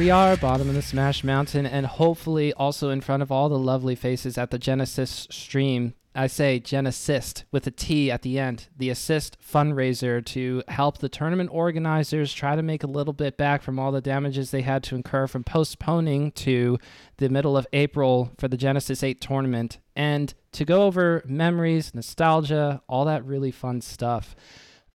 We are, bottom of the Smash Mountain, and hopefully also in front of all the lovely faces at the Genesis stream. I say Genesis with a T at the end, the assist fundraiser to help the tournament organizers try to make a little bit back from all the damages they had to incur from postponing to the middle of April for the Genesis 8 tournament, and to go over memories, nostalgia, all that really fun stuff.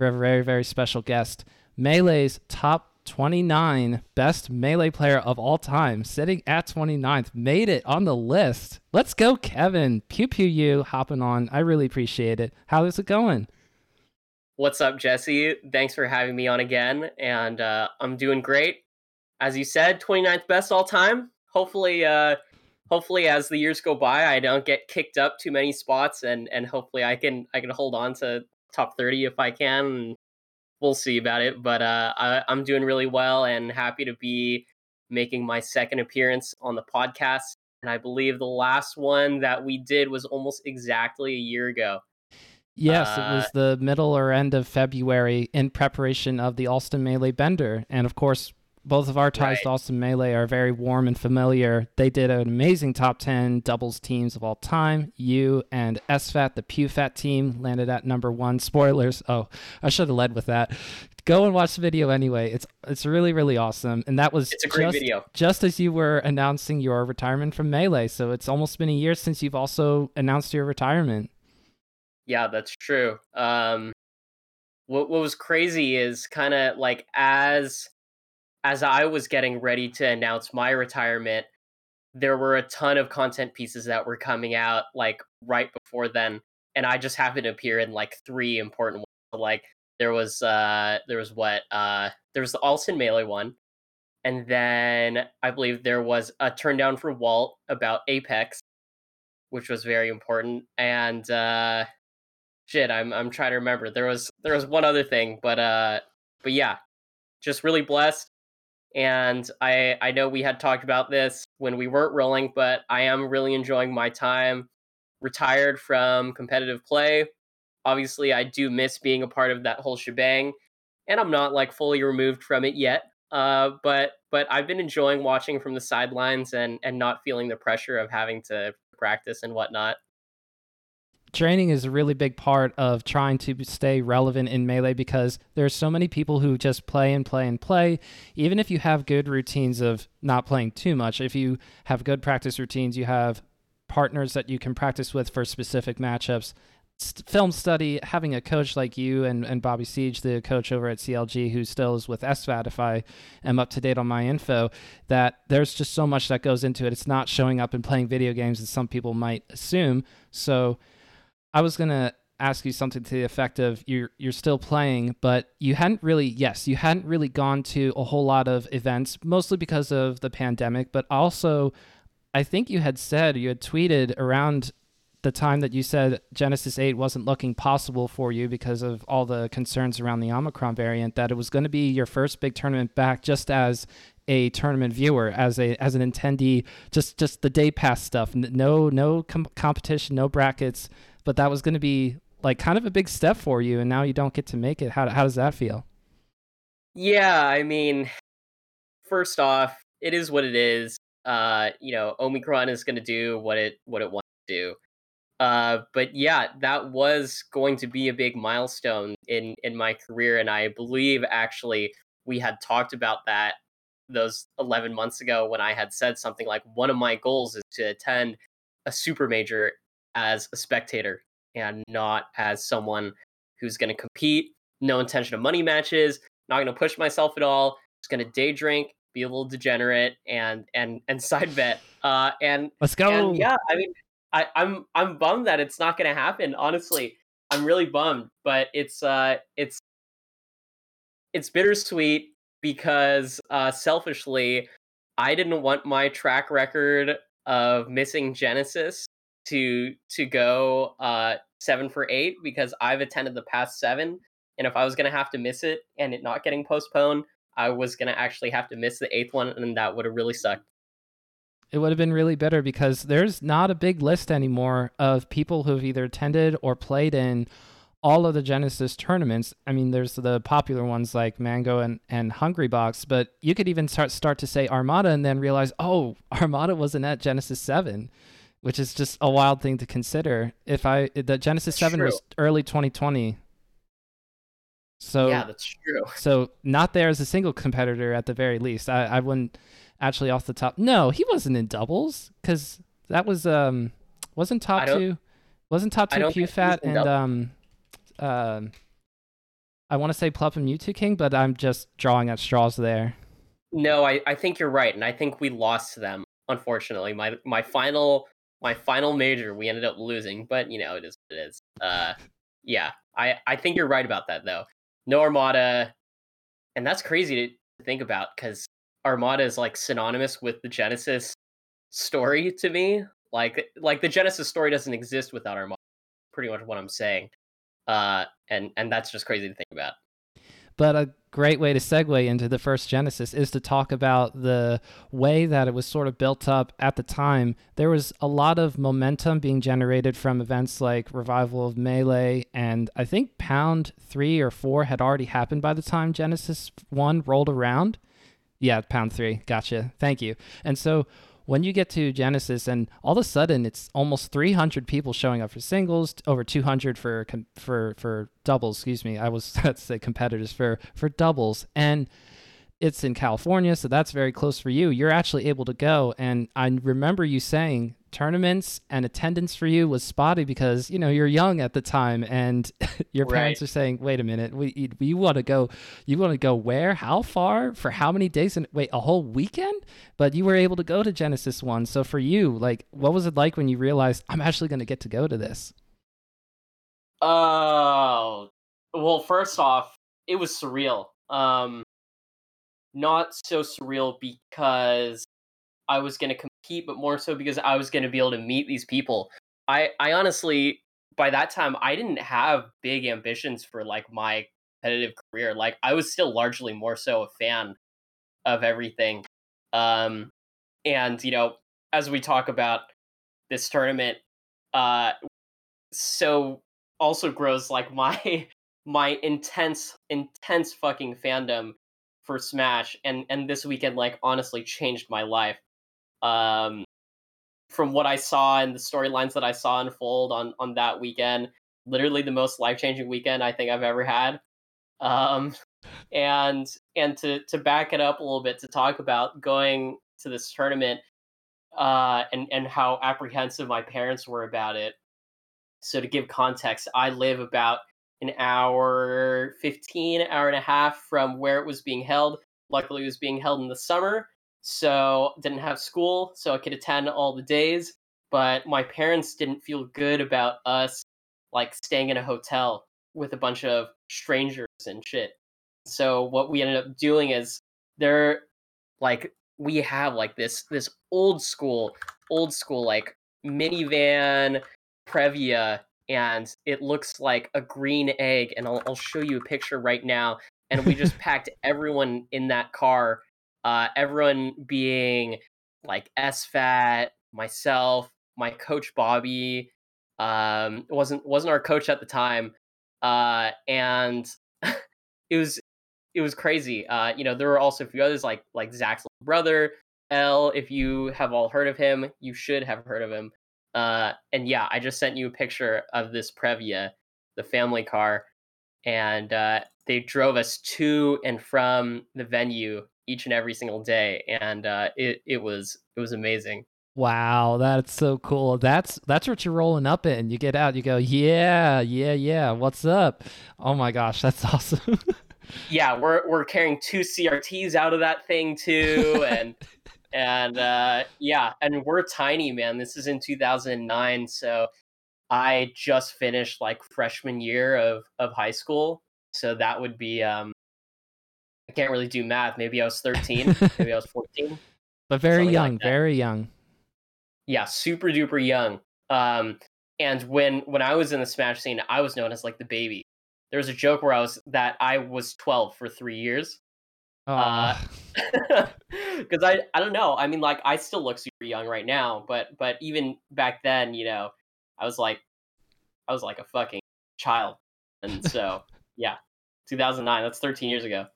Have a very, very special guest, Melee's top 29 best melee player of all time, sitting at 29th, made it on the list. Let's go, Kevin. PewPewU hopping on. I really appreciate it. How is it going? What's up, Jesse? Thanks for having me on again. And uh, I'm doing great. As you said, 29th best all time. Hopefully, uh, hopefully as the years go by, I don't get kicked up too many spots and and hopefully I can I can hold on to top 30 if I can. And we'll see about it. But uh, I, I'm doing really well and happy to be making my second appearance on the podcast. And I believe the last one that we did was almost exactly a year ago. Yes, uh, it was the middle or end of February in preparation of the Alston Melee Bender. And of course, both of our ties right. to Alston Melee are very warm and familiar. They did an amazing top 10 doubles teams of all time. You and SFAT, the PewFat team, landed at number one. Spoilers. Oh, I should have led with that. Go and watch the video anyway. It's it's really really awesome, and that was it's a great just, video. Just as you were announcing your retirement from melee, so it's almost been a year since you've also announced your retirement. Yeah, that's true. Um, what what was crazy is kind of like as as I was getting ready to announce my retirement, there were a ton of content pieces that were coming out like right before then, and I just happened to appear in like three important ones. Like there was uh there was what uh there was the Alston Melee one, and then I believe there was a turn down for Walt about Apex, which was very important, and uh shit, I'm I'm trying to remember. There was there was one other thing, but uh but yeah, just really blessed and I I know we had talked about this when we weren't rolling, but I am really enjoying my time retired from competitive play. Obviously, I do miss being a part of that whole shebang, and I'm not like fully removed from it yet. Uh, but but I've been enjoying watching from the sidelines and and not feeling the pressure of having to practice and whatnot training is a really big part of trying to stay relevant in melee because there's so many people who just play and play and play. Even if you have good routines of not playing too much if you have good practice routines you have partners that you can practice with for specific matchups film study having a coach like you and, and bobby siege the coach over at clg who still is with SFAT if i am up to date on my info that there's just so much that goes into it. It's not showing up and playing video games as some people might assume. So I was gonna ask you something to the effect of you're you're still playing, but you hadn't really yes, you hadn't really gone to a whole lot of events, mostly because of the pandemic, but also I think you had said you had tweeted around the time that you said Genesis 8 wasn't looking possible for you because of all the concerns around the Omicron variant that it was going to be your first big tournament back just as a tournament viewer as a as an attendee just just the day pass stuff. No no com- competition no brackets but that was going to be like kind of a big step for you, and now you don't get to make it. How how does that feel? Yeah, I mean, first off, it is what it is. Uh, you know, Omicron is going to do what it what it wants to do. Uh, but yeah, that was going to be a big milestone in in my career, and I believe actually we had talked about that those 11 months ago when I had said something like one of my goals is to attend a super major as a spectator and not as someone who's going to compete. No intention of money matches. Not going to push myself at all. Just going to day drink, be a little degenerate, and and and side bet. Uh, and let's go. And yeah, I mean, I, I'm I'm bummed that it's not going to happen. Honestly, I'm really bummed. But it's uh, it's it's bittersweet because uh, selfishly, I didn't want my track record of missing Genesis to to go uh seven for eight because I've attended the past seven, and if I was gonna have to miss it and it not getting postponed, I was gonna actually have to miss the eighth one, and that would have really sucked. It would have been really bitter because there's not a big list anymore of people who've either attended or played in all of the Genesis tournaments, I mean, there's the popular ones like Mango and, and Hungry Box, but you could even start start to say Armada and then realize, oh, Armada wasn't at Genesis Seven, which is just a wild thing to consider. If I the Genesis That's Seven true. was early 2020, so yeah, that's true. so not there as a single competitor at the very least. I, I wouldn't actually off the top. No, he wasn't in doubles because that was um wasn't top two wasn't top two don't think he was QFAT in and doubles. um um I want to say Plup and Mewtwo King, but I'm just drawing at straws there. No, I, I think you're right, and I think we lost them. Unfortunately, my my final my final major we ended up losing, but you know it is what it is. Uh, yeah, I I think you're right about that though. No Armada, and that's crazy to think about because Armada is like synonymous with the Genesis story to me. Like like the Genesis story doesn't exist without Armada. Pretty much what I'm saying. Uh, and and that's just crazy to think about. But a great way to segue into the first Genesis is to talk about the way that it was sort of built up at the time. There was a lot of momentum being generated from events like Revival of Melee, and I think Pound 3 or 4 had already happened by the time Genesis 1 rolled around. Yeah, Pound 3. Gotcha. Thank you. And so when you get to Genesis, and all of a sudden it's almost 300 people showing up for singles, over 200 for for for doubles. Excuse me, I was let's say competitors for for doubles, and it's in California, so that's very close for you. You're actually able to go, and I remember you saying tournaments and attendance for you was spotty because you know you're young at the time, and your parents Right. are saying, "Wait a minute, we you, you want to go, you want to go where, how far, for how many days, and wait a whole weekend?" But you were able to go to Genesis one. So for you, like, what was it like when you realized I'm actually going to get to go to this? Oh, well, first off, it was surreal. Um, not so surreal because I was going to but more so because I was going to be able to meet these people. I, I honestly, by that time, I didn't have big ambitions for like my competitive career. Like, I was still largely more so a fan of everything. Um, and you know, as we talk about this tournament, uh, so also grows like my my intense intense fucking fandom for smash and and this weekend like honestly changed my life um from what i saw and the storylines that i saw unfold on on that weekend literally the most life-changing weekend i think i've ever had um and and to to back it up a little bit to talk about going to this tournament uh and and how apprehensive my parents were about it so to give context, I live about an hour 15, hour and a half from where it was being held. Luckily, it was being held in the summer, so didn't have school, so I could attend all the days. But my parents didn't feel good about us like staying in a hotel with a bunch of strangers and shit. So what we ended up doing is they're like we have like this this old school old school like minivan Previa and it looks like a green egg and I'll, I'll show you a picture right now and we just packed everyone in that car uh, everyone being like SFAT, myself, my coach Bobby, um, wasn't wasn't our coach at the time, uh, and it was it was crazy. Uh, you know, there were also a few others like like Zach's little brother L. If you have all heard of him, you should have heard of him. Uh, and yeah, I just sent you a picture of this Previa, the family car, and uh, they drove us to and from the venue each and every single day, and uh, it it was it was amazing. Wow, that's so cool. That's that's what you're rolling up in. You get out, you go, yeah, yeah, yeah. What's up? Oh my gosh, that's awesome. Yeah, we're we're carrying two CRTs out of that thing too, and and uh, yeah, and we're tiny, man. This is in 2009, so I just finished like freshman year of of high school, so that would be um, can't really do math. Maybe I was 13, maybe I was 14. but very Something like young, very young. yeah, super duper young. Um, and when when I was in the Smash scene, I was known as like the baby. There was a joke where I was that I was 12 for three years. Uh, Because I I don't know. I mean, like I still look super young right now, but but even back then, you know, I was like I was like a fucking child. And so, yeah, 2009. That's 13 years ago.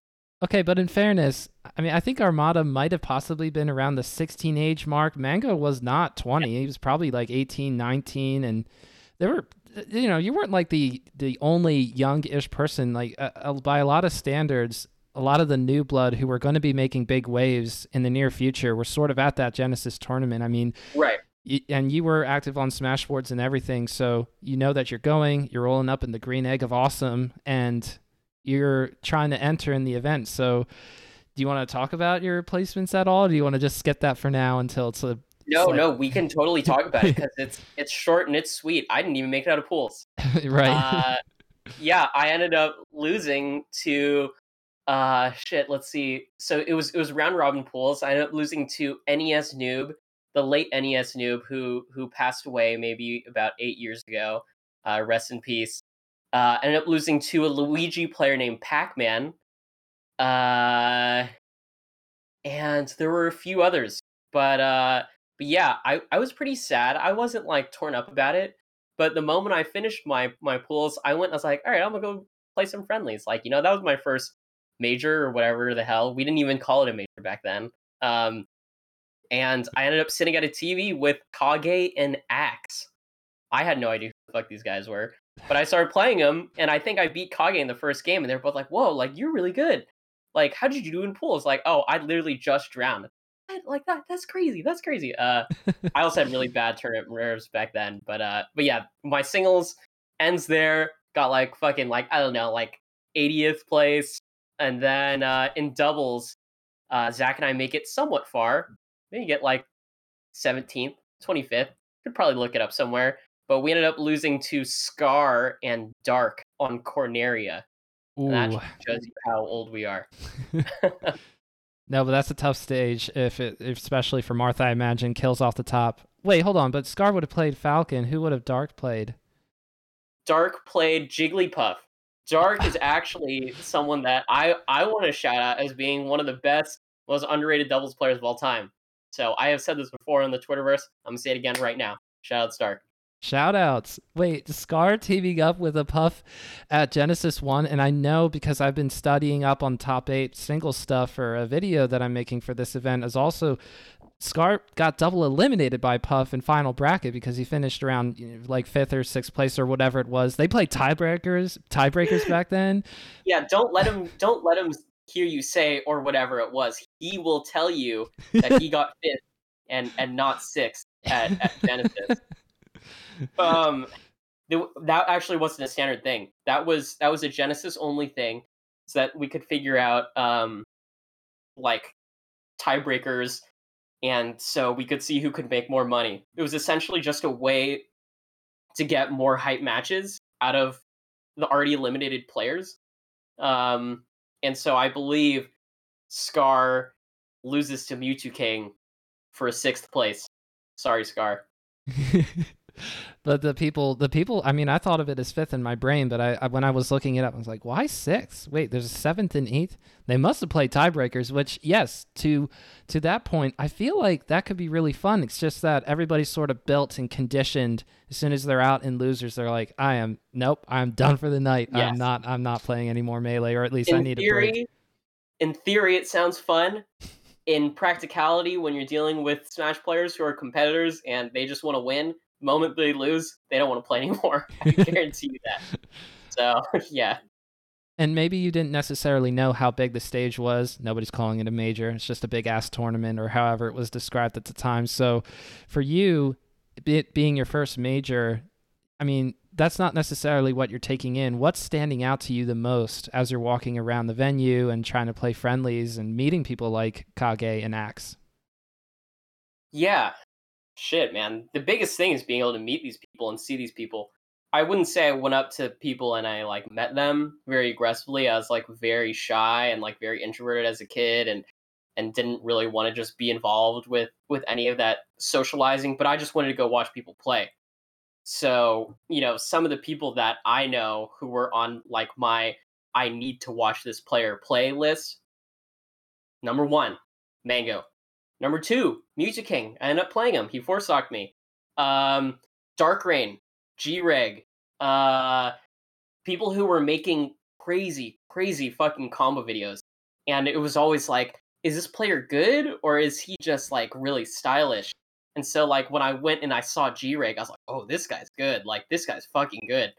Okay, but in fairness, I mean, I think Armada might have possibly been around the 16 age mark. Mango was not 20. He was probably like 18, 19 and there were you know, you weren't like the the only young-ish person like uh, by a lot of standards, a lot of the new blood who were going to be making big waves in the near future were sort of at that Genesis tournament. I mean, right. Y- and you were active on Smashboards and everything, so you know that you're going, you're rolling up in the green egg of awesome and you're trying to enter in the event. So do you want to talk about your placements at all? do you want to just skip that for now until it's a no, like... no, we can totally talk about it because it's it's short and it's sweet. I didn't even make it out of pools. right. Uh, yeah, I ended up losing to uh shit, let's see. So it was it was round robin pools. I ended up losing to NES Noob, the late NES Noob who who passed away maybe about 8 years ago. Uh rest in peace. Uh ended up losing to a Luigi player named Pac-Man. Uh and there were a few others. But uh but yeah, I, I was pretty sad. I wasn't like torn up about it. But the moment I finished my my pools, I went. I was like, all right, I'm gonna go play some friendlies. Like you know, that was my first major or whatever the hell. We didn't even call it a major back then. Um, and I ended up sitting at a TV with Kage and Axe. I had no idea who the fuck these guys were, but I started playing them, and I think I beat Kage in the first game, and they're both like, "Whoa, like you're really good." Like, how did you do in pools? Like, oh, I literally just drowned. Like that? That's crazy. That's crazy. Uh i also had really bad tournament nerves back then but uh but yeah my singles ends there got like fucking like i don't know like 80th place and then uh in doubles uh zach and i make it somewhat far. Maybe get like 17th 25th could probably look it up somewhere but we ended up losing to scar and dark on corneria that shows you how old we are No, but that's a tough stage, if it, if, especially for Marth. I imagine kills off the top. Wait, hold on. But Scar would have played Falcon. Who would have Dark played? Dark played Jigglypuff. Dark is actually someone that I I want to shout out as being one of the best, most underrated doubles players of all time. So I have said this before on the Twitterverse. I'm gonna say it again right now. Shout out Stark. Shout outs. Wait, Scar teaming up with a puff at Genesis 1. And I know because I've been studying up on top eight single stuff for a video that I'm making for this event, is also Scar got double eliminated by Puff in final bracket because he finished around you know, like fifth or sixth place or whatever it was. They played tiebreakers, tiebreakers back then. Yeah, don't let him don't let him hear you say or whatever it was. He will tell you that he got fifth and and not sixth at, at Genesis um, that actually wasn't a standard thing. That was that was a Genesis only thing, so that we could figure out um, like tiebreakers, and so we could see who could make more money. It was essentially just a way to get more hype matches out of the already eliminated players. Um, and so I believe Scar loses to Mewtwo King for a sixth place. Sorry, Scar. but the people, the people. I mean, I thought of it as fifth in my brain, but I, I, when I was looking it up, I was like, why sixth? Wait, there's a seventh and eighth. They must have played tiebreakers. Which, yes, to to that point, I feel like that could be really fun. It's just that everybody's sort of built and conditioned. As soon as they're out in losers, they're like, I am nope, I'm done for the night. Yes. I'm not. I'm not playing any more melee, or at least in I need theory, a break. In theory, it sounds fun. In practicality, when you're dealing with Smash players who are competitors and they just want to win, moment they lose, they don't want to play anymore. I guarantee you that. So yeah. And maybe you didn't necessarily know how big the stage was. Nobody's calling it a major. It's just a big ass tournament or however it was described at the time. So for you, it being your first major, I mean, that's not necessarily what you're taking in. What's standing out to you the most as you're walking around the venue and trying to play friendlies and meeting people like Kage and Axe? Yeah, shit, man. The biggest thing is being able to meet these people and see these people. I wouldn't say I went up to people and I like met them very aggressively. I was like very shy and like very introverted as a kid and and didn't really want to just be involved with with any of that socializing, but I just wanted to go watch people play. So, you know, some of the people that I know who were on like my I need to watch this player play list. Number 1, Mango. Number two, Mewtwo King. I ended up playing him. He four socked me. Um, Dark Reign, G Reg, uh, people who were making crazy, crazy fucking combo videos. And it was always like, is this player good or is he just like really stylish? And so like when I went and I saw G Reg, I was like, oh, this guy's good. Like this guy's fucking good.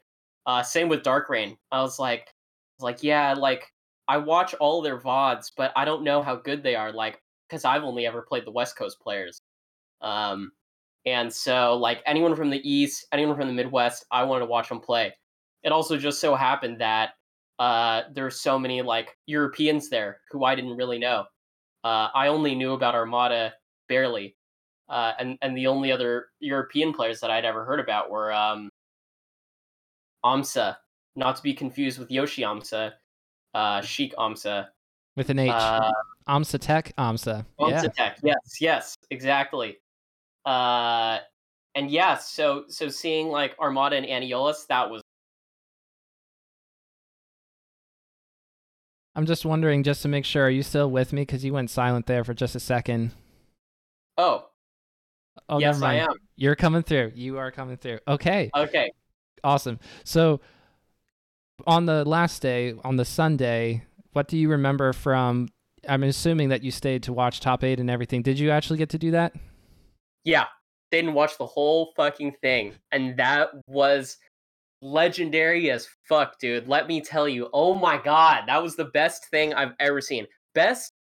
Uh, same with Dark Reign. I was like, I was like, yeah, like I watch all their VODs, but I don't know how good they are. Like, because I've only ever played the West Coast players. Um, and so like anyone from the East, anyone from the Midwest, I wanted to watch them play. It also just so happened that uh, there's so many like Europeans there who I didn't really know. Uh, I only knew about Armada barely, uh, and and the only other European players that I'd ever heard about were um, Amsah, not to be confused with Yoshi Amsa, uh, Sheik Amsah. With an H. Uh, Amsah Tech, Amsah. Amsah yeah. Tech. Yes, yes, exactly. Uh, and yeah, so so seeing like Armada and Aniolis, that was I'm just wondering, just to make sure, are you still with me? Because you went silent there for just a second. oh Oh, yes, I am. You're coming through. You are coming through. Okay. Okay, Awesome. So, on the last day, on the Sunday, what do you remember from? I'm assuming that you stayed to watch top eight and everything. Did you actually get to do that? yeah, didn't watch the whole fucking thing, and that was legendary as fuck, dude. Let me tell you. Oh my god, that was the best thing I've ever seen. Best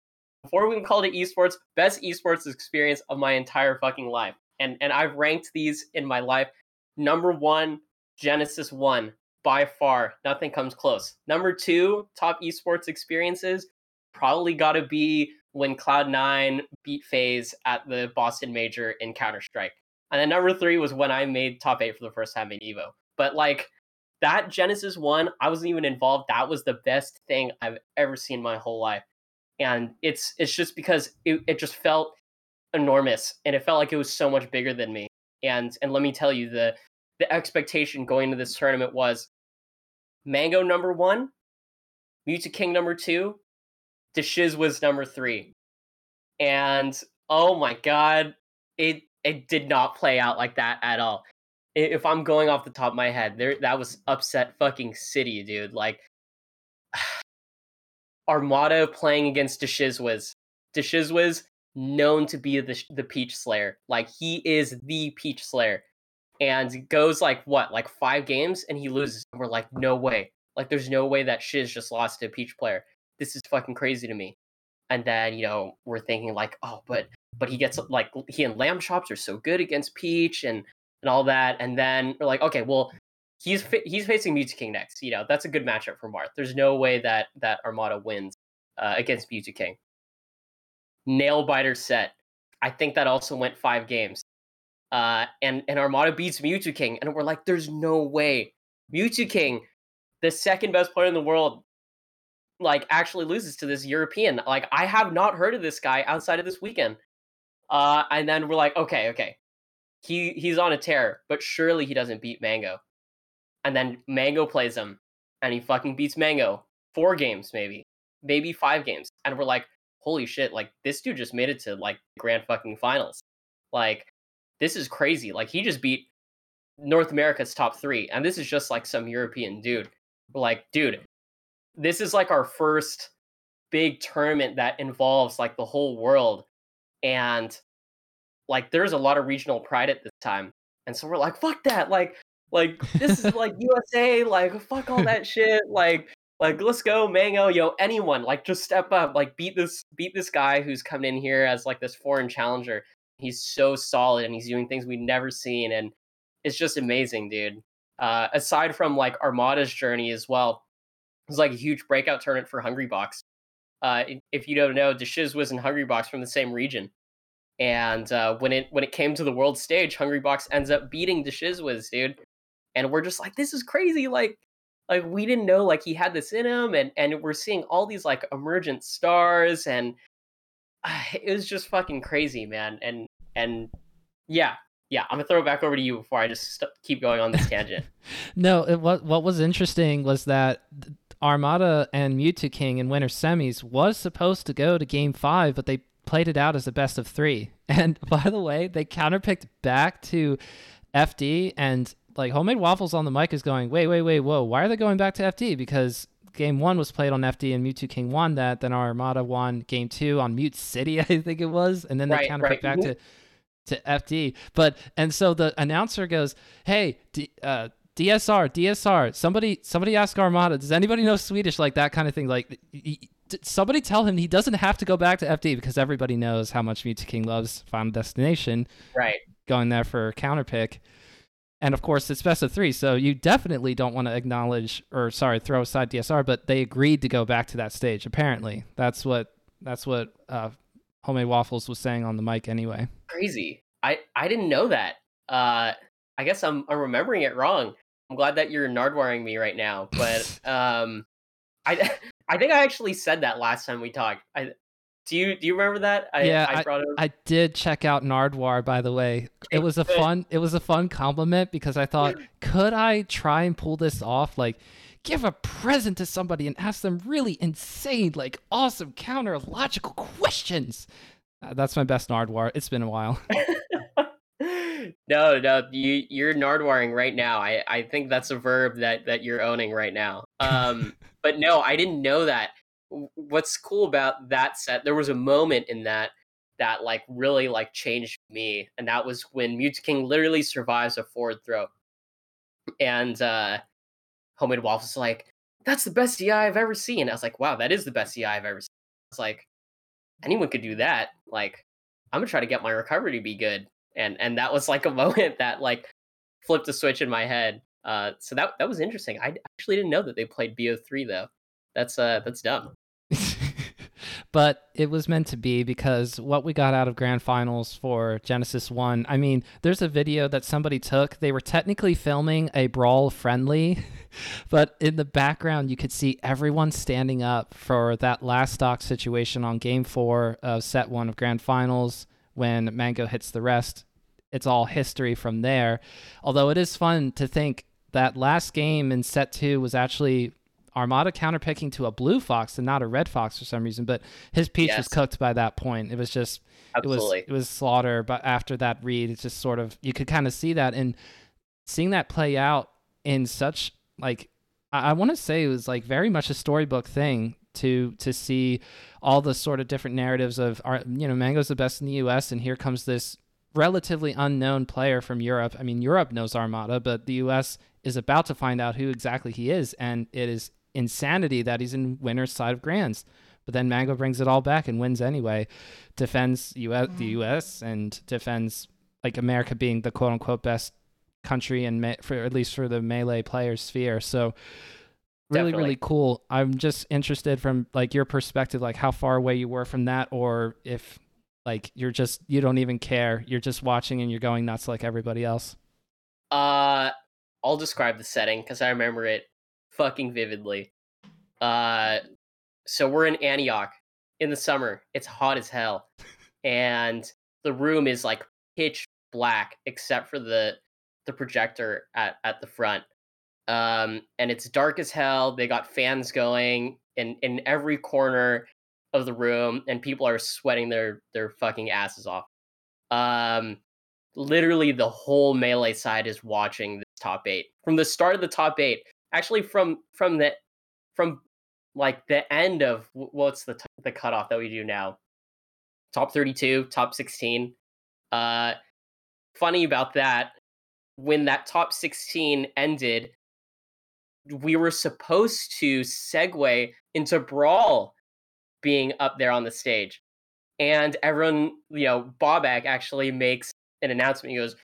before we even called it esports, best esports experience of my entire fucking life. And and I've ranked these in my life. Number one, Genesis One, by far, nothing comes close. Number two, top esports experiences, probably gotta be when Cloud9 beat FaZe at the Boston Major in Counter Strike. And then number three was when I made top eight for the first time in Evo. But like that Genesis one, I wasn't even involved. That was the best thing I've ever seen my whole life. And it's it's just because it, it just felt enormous and it felt like it was so much bigger than me. And and let me tell you, the the expectation going into this tournament was Mango number one, Mewtwo King number two, Deshiz was number three. And oh my god, it it did not play out like that at all. If I'm going off the top of my head, there that was upset fucking city, dude. Like Armada playing against DaShizWiz. DaShizWiz known to be the the Peach Slayer. Like he is the Peach Slayer. And goes like what, like five games and he loses. And we're like, no way. Like there's no way that Shiz just lost to a Peach player. This is fucking crazy to me. And then, you know, we're thinking like, oh, but but he gets like he and Lamb Chops are so good against Peach and and all that. And then we're like, okay, well, he's he's facing Mewtwo King next. You know, that's a good matchup for Marth. There's no way that that Armada wins uh, against Mewtwo King. Nail biter set. I think that also went five games. Uh, and and Armada beats Mewtwo King, and we're like, there's no way Mewtwo King, the second best player in the world, like actually loses to this European. Like I have not heard of this guy outside of this weekend. Uh, and then we're like, okay, okay, he he's on a tear, but surely he doesn't beat Mango. And then Mango plays him, and he fucking beats Mango four games, maybe, maybe five games, and we're like, holy shit, like this dude just made it to like grand fucking finals, like this is crazy. Like he just beat North America's top three, and this is just like some European dude. We're like, dude, this is like our first big tournament that involves like the whole world, and like there's a lot of regional pride at this time, and so we're like, fuck that, like, like this is like USA, like fuck all that shit, like. Like let's go, Mango, yo, anyone, like just step up, like beat this, beat this guy who's coming in here as like this foreign challenger. He's so solid and he's doing things we've never seen, and it's just amazing, dude. Uh, aside from like Armada's journey as well, was like a huge breakout tournament for Hungry Box. Uh, if you don't know, Deshiz was in Hungry Box from the same region, and uh, when it when it came to the world stage, Hungry Box ends up beating DaShizWiz, dude. And we're just like, this is crazy. Like, like we didn't know like he had this in him, and and we're seeing all these like emergent stars, and uh, it was just fucking crazy, man. And and yeah, yeah. I'm gonna throw it back over to you before I just st- keep going on this tangent. No, it, what what was interesting was that Armada and Mewtwo King in winter semis was supposed to go to Game Five, but they played it out as a best of three. And by the way, they counterpicked back to FD, and like homemade waffles on the mic is going, wait, wait, wait, whoa, why are they going back to FD? Because game one was played on FD and Mewtwo King won that. Then Armada won game two on Mute City, I think it was, and then they Right, of right. back to to FD. But and so the announcer goes, "Hey, D, uh, DSR, DSR, somebody somebody ask Armada. Does anybody know Swedish like that kind of thing? Like." d- Somebody tell him he doesn't have to go back to FD because everybody knows how much Mewtwo King loves Final Destination Right. going there for counter pick. And of course, it's best of three, so you definitely don't want to acknowledge or sorry, throw aside DSR. But they agreed to go back to that stage. Apparently, that's what that's what uh, homemade waffles was saying on the mic anyway. Crazy. I I didn't know that. Uh, I guess I'm I'm remembering it wrong. I'm glad that you're nardwaring me right now. But um, I I think I actually said that last time we talked. I do you do you remember that? I, Yeah, I brought it. I did check out Nardwuar, by the way. It was a fun it was a fun compliment because I thought, could I try and pull this off? Like give a present to somebody and ask them really insane, like awesome counter logical questions. Uh, that's my best Nardwuar. It's been a while. no, no, you you're nardwaring right now. I I think that's a verb that that you're owning right now. Um, but no, I didn't know that. What's cool about that set? There was a moment in that that like really like changed me, and that was when Mewtwo King literally survives a forward throw, and uh, homemade waffles like that's the best DI I've ever seen. I was like, wow, that is the best DI I've ever seen. I was like, anyone could do that. Like, I'm gonna try to get my recovery to be good and and that was like a moment that like flipped a switch in my head uh so that that was interesting i actually didn't know that they played bo3 though that's uh that's dumb but it was meant to be because what we got out of grand finals for Genesis 1, I mean, there's a video that somebody took. They were technically filming a brawl friendly, but in the background you could see everyone standing up for that last stock situation on game 4 of set 1 of grand finals when Mango hits the rest. It's all history from there. Although it is fun to think that last game in set 2 was actually Armada counterpicking to a blue fox and not a red fox for some reason, but his peach was cooked by that point. It was just absolutely it was it was slaughter, but after that read, it's just sort of you could kind of see that and seeing that play out in such like I, I want to say it was like very much a storybook thing to to see all the sort of different narratives of our you know Mango's the best in the U.S. and here comes this relatively unknown player from Europe. I mean Europe knows Armada, but the U.S. is about to find out who exactly he is, and it is insanity that he's in winner's side of grands. But then Mango brings it all back and wins anyway, defends US, the U.S. and defends like America being the quote unquote best country and me- for at least for the melee player sphere. So really, Definitely. really cool. I'm just interested from like your perspective, like how far away you were from that, or if like you're just you don't even care, you're just watching and you're going nuts like everybody else. uh i'll describe the setting because i remember it fucking vividly. Uh so we're in antioch in the summer. It's hot as hell. And the room is like pitch black except for the the projector at at the front. Um and it's dark as hell. They got fans going in in every corner of the room and people are sweating their their fucking asses off. Um literally the whole melee side is watching this top eight. From the start of the top eight actually from from the from like the end of what's the t- the cutoff that we do now? Top 32 top 16 uh funny about that when that top 16 ended we were supposed to segue into brawl being up there on the stage. And everyone you know bobak actually makes an announcement. He goes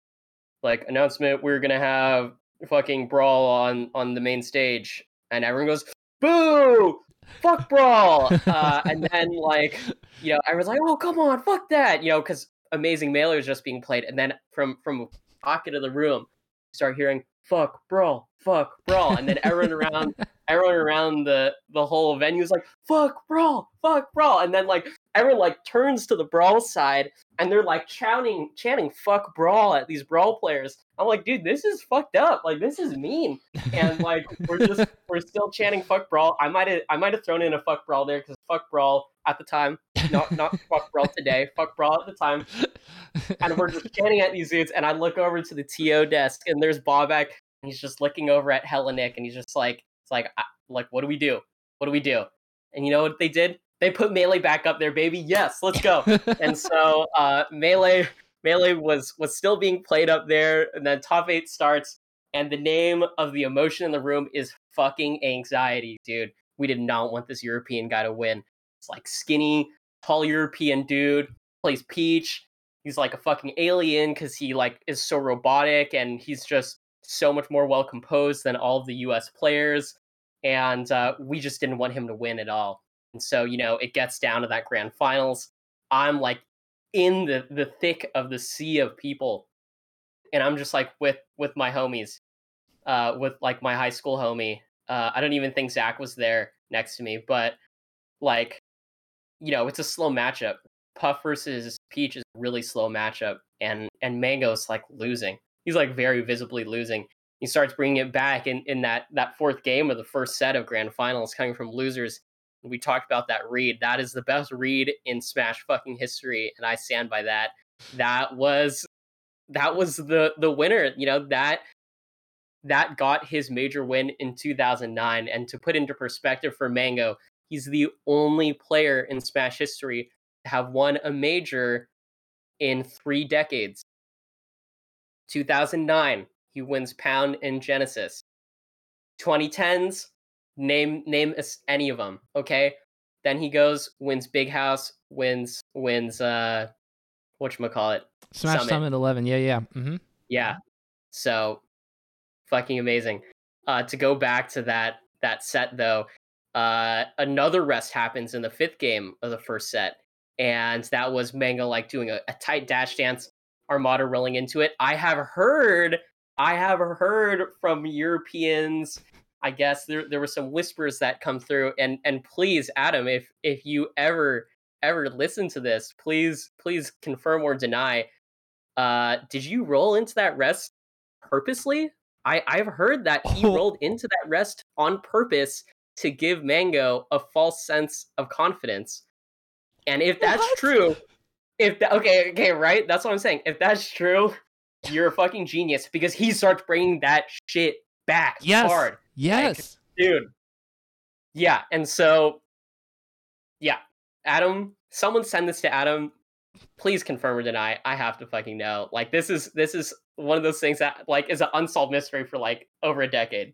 like announcement we're gonna have fucking brawl on on the main stage and everyone goes boo! Fuck brawl! Uh, and then like you know everyone's like oh come on fuck that! You know because amazing mailer is just being played and then from from pocket of the room start hearing fuck brawl fuck brawl and then everyone around everyone around the the whole venue is like fuck brawl fuck brawl and then like everyone like turns to the brawl side and they're like chanting chanting fuck brawl at these brawl players. I'm like dude this is fucked up. Like this is mean. And like we're just we're still chanting fuck brawl. I might have i might have thrown in a fuck brawl there because fuck brawl at the time not not fuck brawl today fuck brawl at the time. And we're just chanting at these dudes and i look over to the to desk and there's bobak and he's just looking over at Hellenic, and he's just like, it's like, like, what do we do? What do we do? And you know what they did? They put melee back up there, baby. Yes, let's go. and so uh, melee melee was was still being played up there, and then top eight starts, and the name of the emotion in the room is fucking anxiety, dude. We did not want this European guy to win. It's like skinny, tall European dude plays Peach. He's like a fucking alien because he like is so robotic and he's just so much more well composed than all of the U.S. players. And uh, we just didn't want him to win at all. And so you know it gets down to that grand finals. I'm like in the the thick of the sea of people, and I'm just like with with my homies, uh, with like my high school homie. Uh, I don't even think Zach was there next to me, but like, you know, it's a slow matchup. Puff versus Peach is a really slow matchup, and and Mango's like losing. He's like very visibly losing. He starts bringing it back in in that that fourth game of the first set of grand finals, coming from losers. We talked about that read. That is the best read in Smash fucking history, and I stand by that. That was that was the the winner. You know that that got his major win in 2009. And to put into perspective for Mango, he's the only player in Smash history to have won a major in three decades. 2009, he wins Pound and Genesis. 2010s, name name any of them, okay? Then he goes, wins Big House, wins wins uh what call it? Smash Summit. Summit 11. Yeah, yeah. Mm-hmm. Yeah. So fucking amazing. Uh, to go back to that that set though, uh, another rest happens in the fifth game of the first set, and that was Mango like doing a, a tight dash dance, Armada rolling into it. I have heard, I have heard from Europeans. I guess there there were some whispers that come through, and and please, Adam, if if you ever ever listen to this, please please confirm or deny. Uh, did you roll into that rest purposely? I, I've heard that he oh. rolled into that rest on purpose to give Mango a false sense of confidence. And if that's what? true, if that okay, okay, right? That's what I'm saying. If that's true, you're a fucking genius because he starts bringing that shit back yes. hard. Yes, like, dude. Yeah, and so, yeah, Adam. Someone send this to Adam please confirm or deny. I have to fucking know. Like this is this is one of those things that like is an unsolved mystery for like over a decade.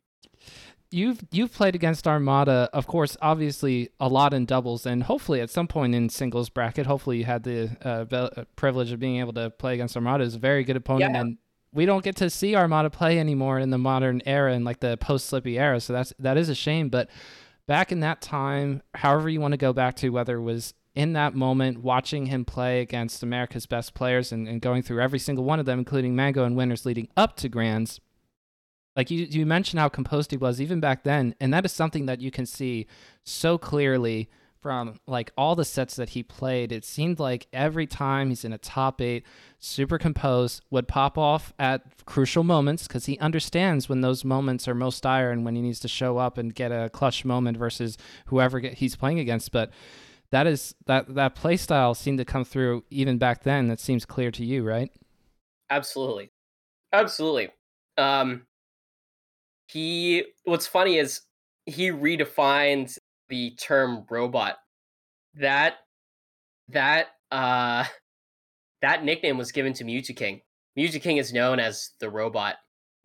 You've you've played against Armada, of course, obviously a lot in doubles, and hopefully at some point in singles bracket. Hopefully, you had the uh, be- uh, privilege of being able to play against Armada. Is a very good opponent, yeah. and we don't get to see Armada play anymore in the modern era and like the post Slippi era. So that's that is a shame. But back in that time, however you want to go back to, whether it was in that moment, watching him play against America's best players and, and going through every single one of them, including Mango and winners leading up to Grands, like you, you mentioned how composed he was even back then. And that is something that you can see so clearly from like all the sets that he played. It seemed like every time he's in a top eight, super composed, would pop off at crucial moments because he understands when those moments are most dire and when he needs to show up and get a clutch moment versus whoever he's playing against. But that is that that play style seemed to come through even back then. That seems clear to you, right? Absolutely, absolutely. Um, he. What's funny is he redefined the term robot. That that uh that nickname was given to Mew2King. Mewtwo King is known as the robot,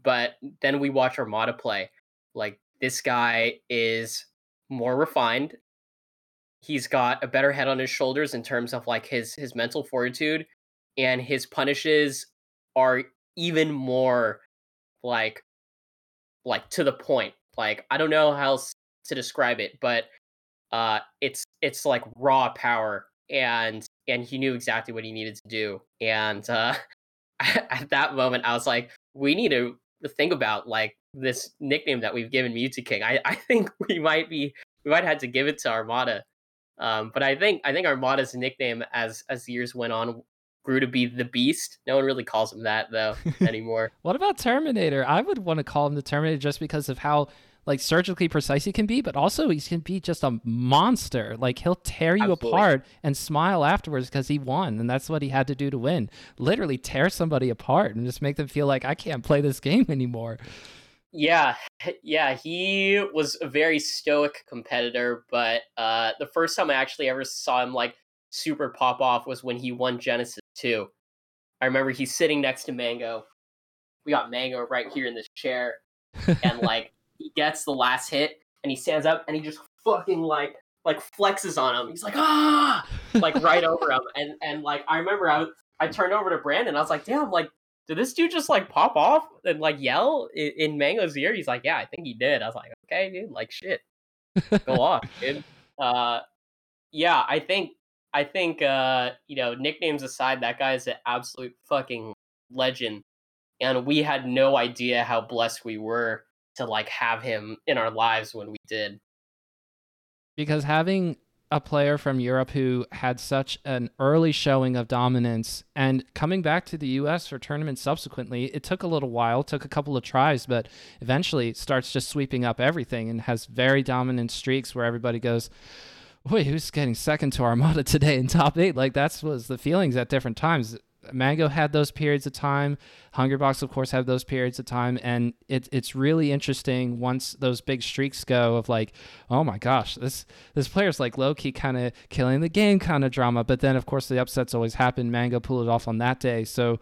but then we watch Armada play. Like this guy is more refined he's got a better head on his shoulders in terms of like his his mental fortitude and his punishes are even more like like to the point like i don't know how else to describe it but uh it's it's like raw power and and he knew exactly what he needed to do and uh at that moment i was like we need to think about like this nickname that we've given Mew2King. I, I think we might be we might have to give it to Armada um, but I think I think Armada's nickname as as years went on grew to be the Beast. No one really calls him that though anymore. what about Terminator? I would want to call him the Terminator just because of how like surgically precise he can be, but also he can be just a monster. Like he'll tear you Absolutely. apart and smile afterwards because he won, and that's what he had to do to win. Literally tear somebody apart and just make them feel like I can't play this game anymore. Yeah, yeah, he was a very stoic competitor, but uh, the first time I actually ever saw him like super pop off was when he won Genesis 2. I remember he's sitting next to Mango. We got Mango right here in this chair, and like he gets the last hit, and he stands up and he just fucking like like flexes on him. He's like ah, like right over him, and and like I remember I I turned over to Brandon. I was like, damn, like did this dude just like pop off and like yell in, in Mango's ear? He's like, yeah, I think he did. I was like, okay, dude, like shit, go off, dude. Uh, yeah, I think I think uh, you know, nicknames aside, that guy is an absolute fucking legend, and we had no idea how blessed we were to like have him in our lives when we did. Because having a player from Europe who had such an early showing of dominance and coming back to the US for tournaments subsequently, it took a little while, took a couple of tries, but eventually starts just sweeping up everything and has very dominant streaks where everybody goes, Wait, who's getting second to Armada today in top eight? Like that's was the feelings at different times. Mango had those periods of time. Hungrybox, of course, had those periods of time, and it, it's really interesting once those big streaks go of like, oh my gosh, this this player's like low key kind of killing the game kind of drama. But then, of course, the upsets always happen. Mango pulled it off on that day, so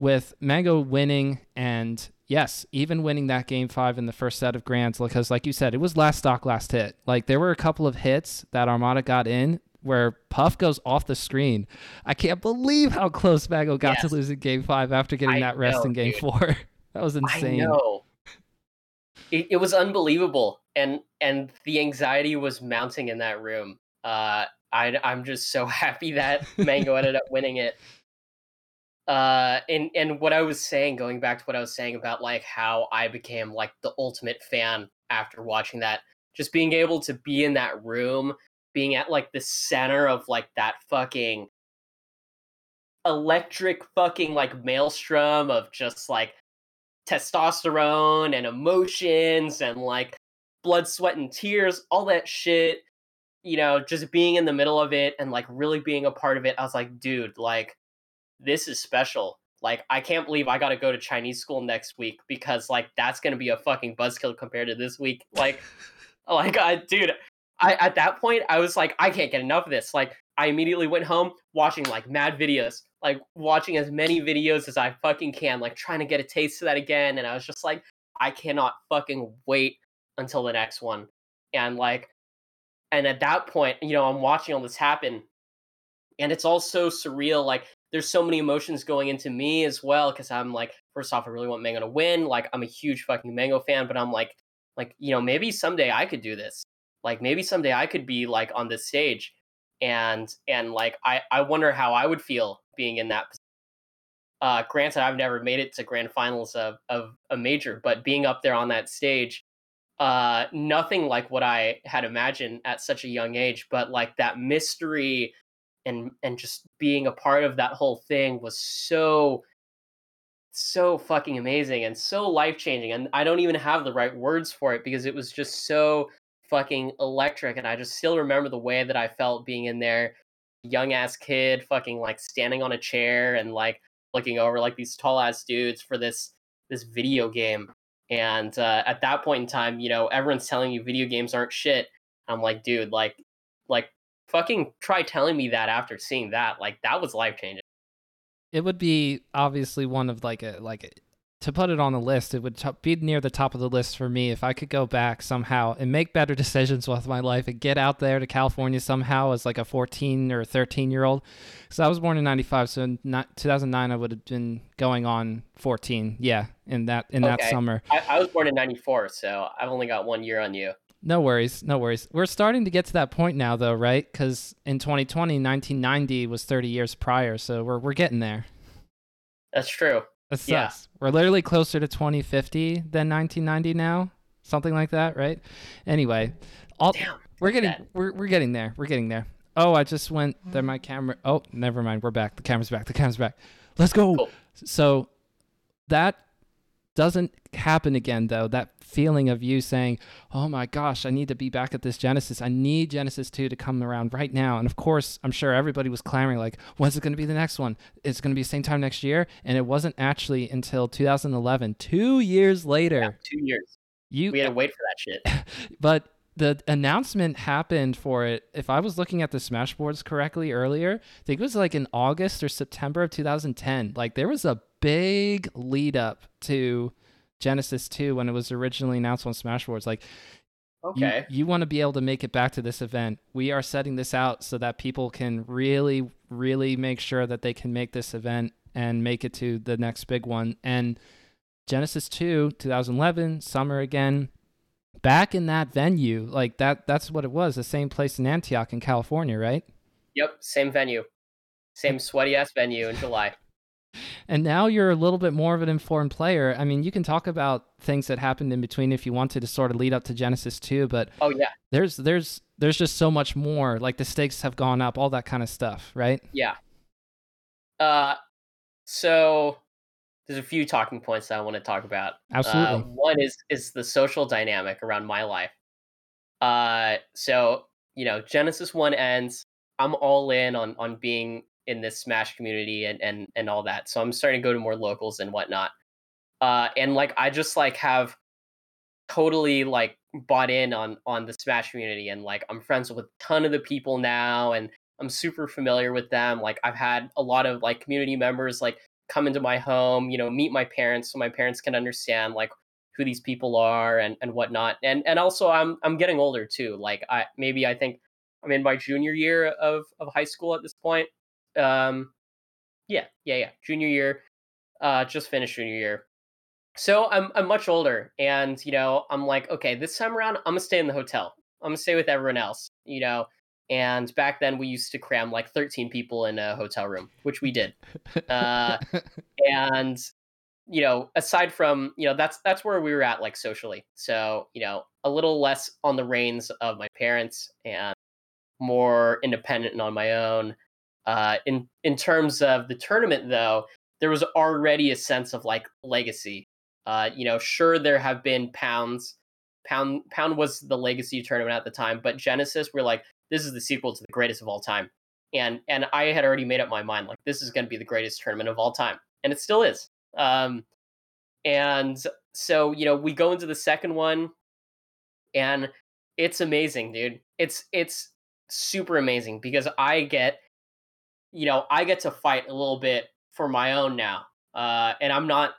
with Mango winning and yes, even winning that game five in the first set of grands, because like you said, it was last stock, last hit. Like there were a couple of hits that Armada got in where Puff goes off the screen. I can't believe how close Mango got yes. to losing game five after getting I that rest know, in game dude. four. that was insane. I know. It, it was unbelievable. And and the anxiety was mounting in that room. Uh I I'm just so happy that Mango ended up winning it. Uh and and what I was saying, going back to what I was saying about like how I became like the ultimate fan after watching that, just being able to be in that room being at like the center of like that fucking electric fucking like maelstrom of just like testosterone and emotions and like blood, sweat, and tears, all that shit. You know, just being in the middle of it and like really being a part of it. I was like, dude, like, this is special. Like, I can't believe I got to go to Chinese school next week because like that's gonna be a fucking buzzkill compared to this week. Like, like, I, dude, I at that point I was like, I can't get enough of this. Like I immediately went home watching like mad videos, like watching as many videos as I fucking can, like trying to get a taste of that again. And I was just like, I cannot fucking wait until the next one. And like, and at that point, you know, I'm watching all this happen, and it's all so surreal. Like, there's so many emotions going into me as well because I'm like, first off, I really want Mango to win. Like, I'm a huge fucking Mango fan, but I'm like, like you know, maybe someday I could do this like maybe someday I could be like on this stage and and like I I wonder how I would feel being in that uh granted I've never made it to grand finals of of a major but being up there on that stage uh nothing like what I had imagined at such a young age but like that mystery and and just being a part of that whole thing was so so fucking amazing and so life changing and I don't even have the right words for it because it was just so fucking electric and I just still remember the way that I felt being in there young ass kid fucking like standing on a chair and like looking over like these tall ass dudes for this this video game. And uh, at that point in time you know everyone's telling you video games aren't shit. I'm like dude like like fucking try telling me that after seeing that like that was life changing it would be obviously one of like a like a, to put it on the list, it would t- be near the top of the list for me if I could go back somehow and make better decisions with my life and get out there to California somehow as like a 14 or 13 year old. Because I was born in 95, so in 2009 I would have been going on 14. Yeah, in that in okay. that summer. I, I was born in 94, so I've only got one year on you. No worries, no worries. We're starting to get to that point now, though, right? Because in 2020, 1990 was 30 years prior, so we're we're getting there. That's true. That sucks. Yeah. We're literally closer to 2050 than 1990 now, something like that, right? Anyway, all, Damn, we're getting we're we're getting there. We're getting there. Oh, I just went there. My camera. Oh, never mind. We're back. The camera's back. The camera's back. Let's go. Cool. So that doesn't happen again though that feeling of you saying oh my gosh i need to be back at this genesis. I need genesis 2 to come around right now. And of course i'm sure everybody was clamoring like when's it going to be the next one? It's going to be the same time next year? And it wasn't actually until 2011 two years later. Yeah, two years. You we had to wait for that shit. But the announcement happened for it. If I was looking at the Smashboards correctly earlier, I think it was like in August or September of 2010. Like there was a big lead up to Genesis 2 when it was originally announced on Smashboards. Like, okay, you, you want to be able to make it back to this event. We are setting this out so that people can really, really make sure that they can make this event and make it to the next big one. And Genesis 2, 2011, summer again, back in that venue. Like that, that's what it was. The same place in Antioch in California, right? Yep, same venue. Same sweaty ass venue in July and now you're a little bit more of an informed player. I mean, you can talk about things that happened in between if you wanted to sort of lead up to Genesis 2, but oh yeah, there's there's there's just so much more. Like the stakes have gone up, all that kind of stuff, right? Yeah. Uh, so there's a few talking points that I want to talk about. Absolutely. Uh, one is is the social dynamic around my life. Uh, so you know, Genesis One ends. I'm all in on on being in this Smash community and and and all that. So I'm starting to go to more locals and whatnot. Uh, and like I just like have totally like bought in on on the Smash community and like I'm friends with a ton of the people now and I'm super familiar with them. Like I've had a lot of like community members like come into my home, you know, meet my parents so my parents can understand like who these people are and and whatnot. And and also I'm I'm getting older too. Like I maybe I think I'm in my junior year of of high school at this point um, yeah, yeah, yeah. Junior year, uh, just finished junior year. So I'm I'm much older, and you know I'm like, okay, this time around I'm gonna stay in the hotel. I'm gonna stay with everyone else, you know. And back then we used to cram like 13 people in a hotel room, which we did. Uh, and you know, aside from you know that's that's where we were at like socially. So you know, a little less on the reins of my parents and more independent and on my own. Uh, in in terms of the tournament, though, there was already a sense of like legacy. Uh, you know, sure there have been pounds. Pound Pound was the legacy tournament at the time, but Genesis we're like, this is the sequel to the greatest of all time. And and I had already made up my mind, like this is gonna be the greatest tournament of all time. And it still is. Um and so, you know, we go into the second one and it's amazing, dude. It's it's super amazing because I get you know, I get to fight a little bit for my own now. Uh, and I'm not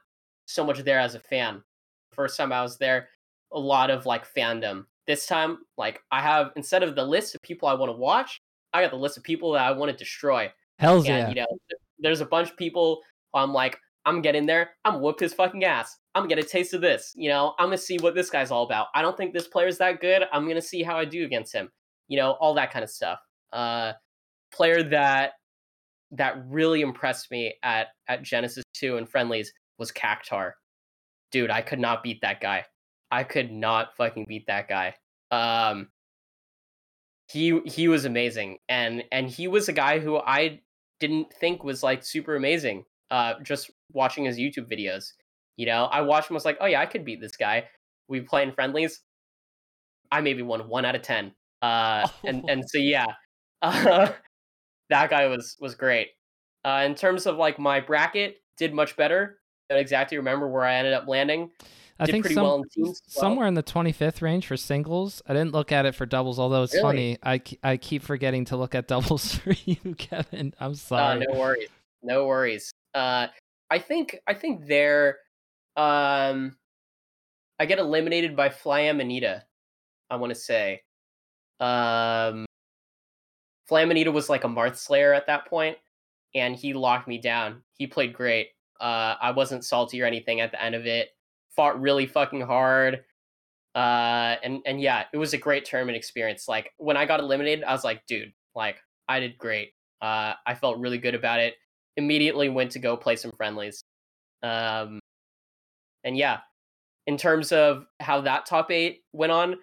so much there as a fan. First time I was there, a lot of like fandom. This time, like I have instead of the list of people I want to watch, I got the list of people that I want to destroy. Hell's and, yeah. You know, there's a bunch of people. I'm like, I'm getting there. I'm whoop his fucking ass. I'm gonna get a taste of this. You know, I'm gonna see what this guy's all about. I don't think this player's that good. I'm gonna see how I do against him. You know, all that kind of stuff. Uh, player that that really impressed me at at Genesis 2 and friendlies was Cactuar. Dude, I could not beat that guy. I could not fucking beat that guy. Um he he was amazing and and he was a guy who I didn't think was like super amazing uh just watching his YouTube videos. You know, I watched him was like, "Oh yeah, I could beat this guy." We play in friendlies. I maybe won 1 out of 10. Uh and and so yeah. Uh, that guy was was great. Uh, in terms of like my bracket, did much better. I don't exactly remember where I ended up landing. I did think pretty some, well in teams. Somewhere well. in the 25th range for singles. I didn't look at it for doubles, although it's really? funny. I, I keep forgetting to look at doubles for you, Kevin. I'm uh, sorry. Uh, no worries. No worries. Uh, I think I think there, um, I get eliminated by Flamanita. I want to say, um, Flamanita was like a Marth Slayer at that point, and he locked me down. He played great. Uh, I wasn't salty or anything at the end of it. Fought really fucking hard. Uh, and and yeah, it was a great tournament experience. Like when I got eliminated, I was like, dude, like I did great. Uh, I felt really good about it. Immediately went to go play some friendlies. Um, and yeah, in terms of how that top eight went on,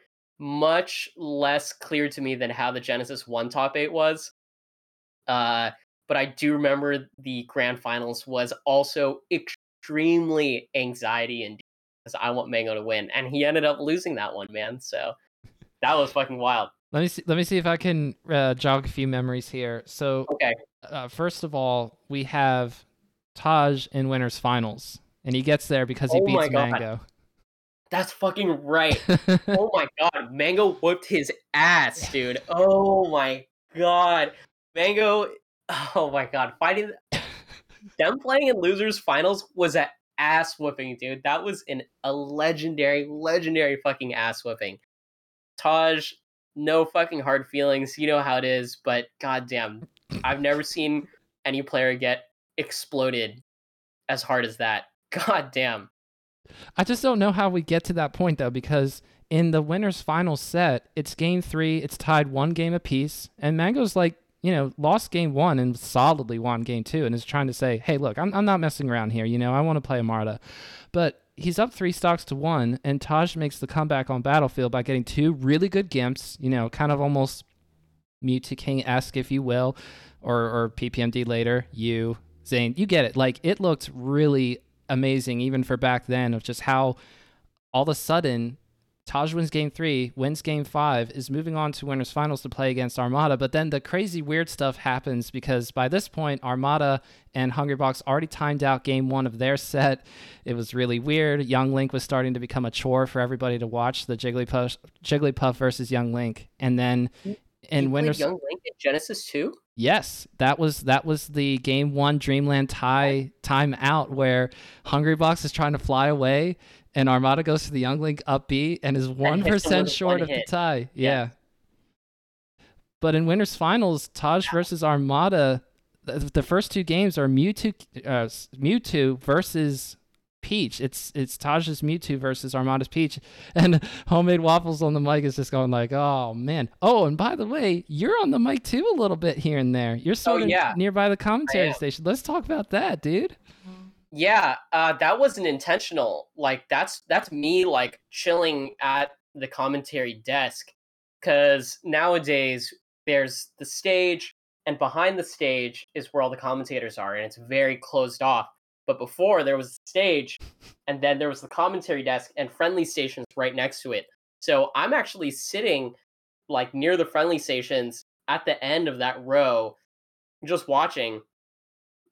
much less clear to me than how the Genesis 1 top 8 was. Uh, but I do remember the grand finals was also extremely anxiety inducing. because I want Mango to win, and he ended up losing that one, man. So that was fucking wild. Let me see. Let me see if I can uh, jog a few memories here. So, okay. Uh, first of all, we have Taj in winners finals, and he gets there because he oh beats Mango. That's fucking right. oh my god, Mango whooped his ass, dude. Oh my god, Mango. Oh my god, fighting them playing in losers finals was an ass whooping, dude. That was an, a legendary, legendary fucking ass whooping. Taj, no fucking hard feelings. You know how it is, but goddamn, I've never seen any player get exploded as hard as that. God damn. I just don't know how we get to that point though, because in the winners final set, it's game three, it's tied one game apiece, and Mango's like, you know, lost game one and solidly won game two and is trying to say, hey, look, I'm, I'm not messing around here, you know, I want to play Marth. But he's up three stocks to one, and Taj makes the comeback on Battlefield by getting two really good gimps, you know, kind of almost Mewtwo King esque, if you will, or, or PPMD later, you, Zain, you get it. Like, it looked really amazing, even for back then, of just how all of a sudden Taj wins game three, wins game five, is moving on to winners finals to play against Armada. But then the crazy weird stuff happens because by this point, Armada and Hungrybox already timed out game one of their set. It was really weird. Young Link was starting to become a chore for everybody to watch the Jigglypuff, Jigglypuff versus Young Link. And then in winners Young Link in Genesis 2? Yes, that was that was the game one Dreamland tie time out where Hungrybox is trying to fly away and Armada goes to the Young Link up B and is one percent short of hit. the tie. Yeah. yeah. But in winners finals, Taj versus Armada, the, the first two games are Mewtwo, uh, Mewtwo versus Peach. It's it's Taj's Mewtwo versus Armada's Peach, and HomeMadeWaffles on the mic is just going like, oh man. Oh, and by the way, you're on the mic too a little bit here and there. You're sort oh, of yeah. nearby the commentary station. Let's talk about that, dude. Yeah, uh, that wasn't intentional. Like that's that's me like chilling at the commentary desk because nowadays there's the stage and behind the stage is where all the commentators are and it's very closed off. But before there was a stage and then there was the commentary desk and friendly stations right next to it. So I'm actually sitting like near the friendly stations at the end of that row just watching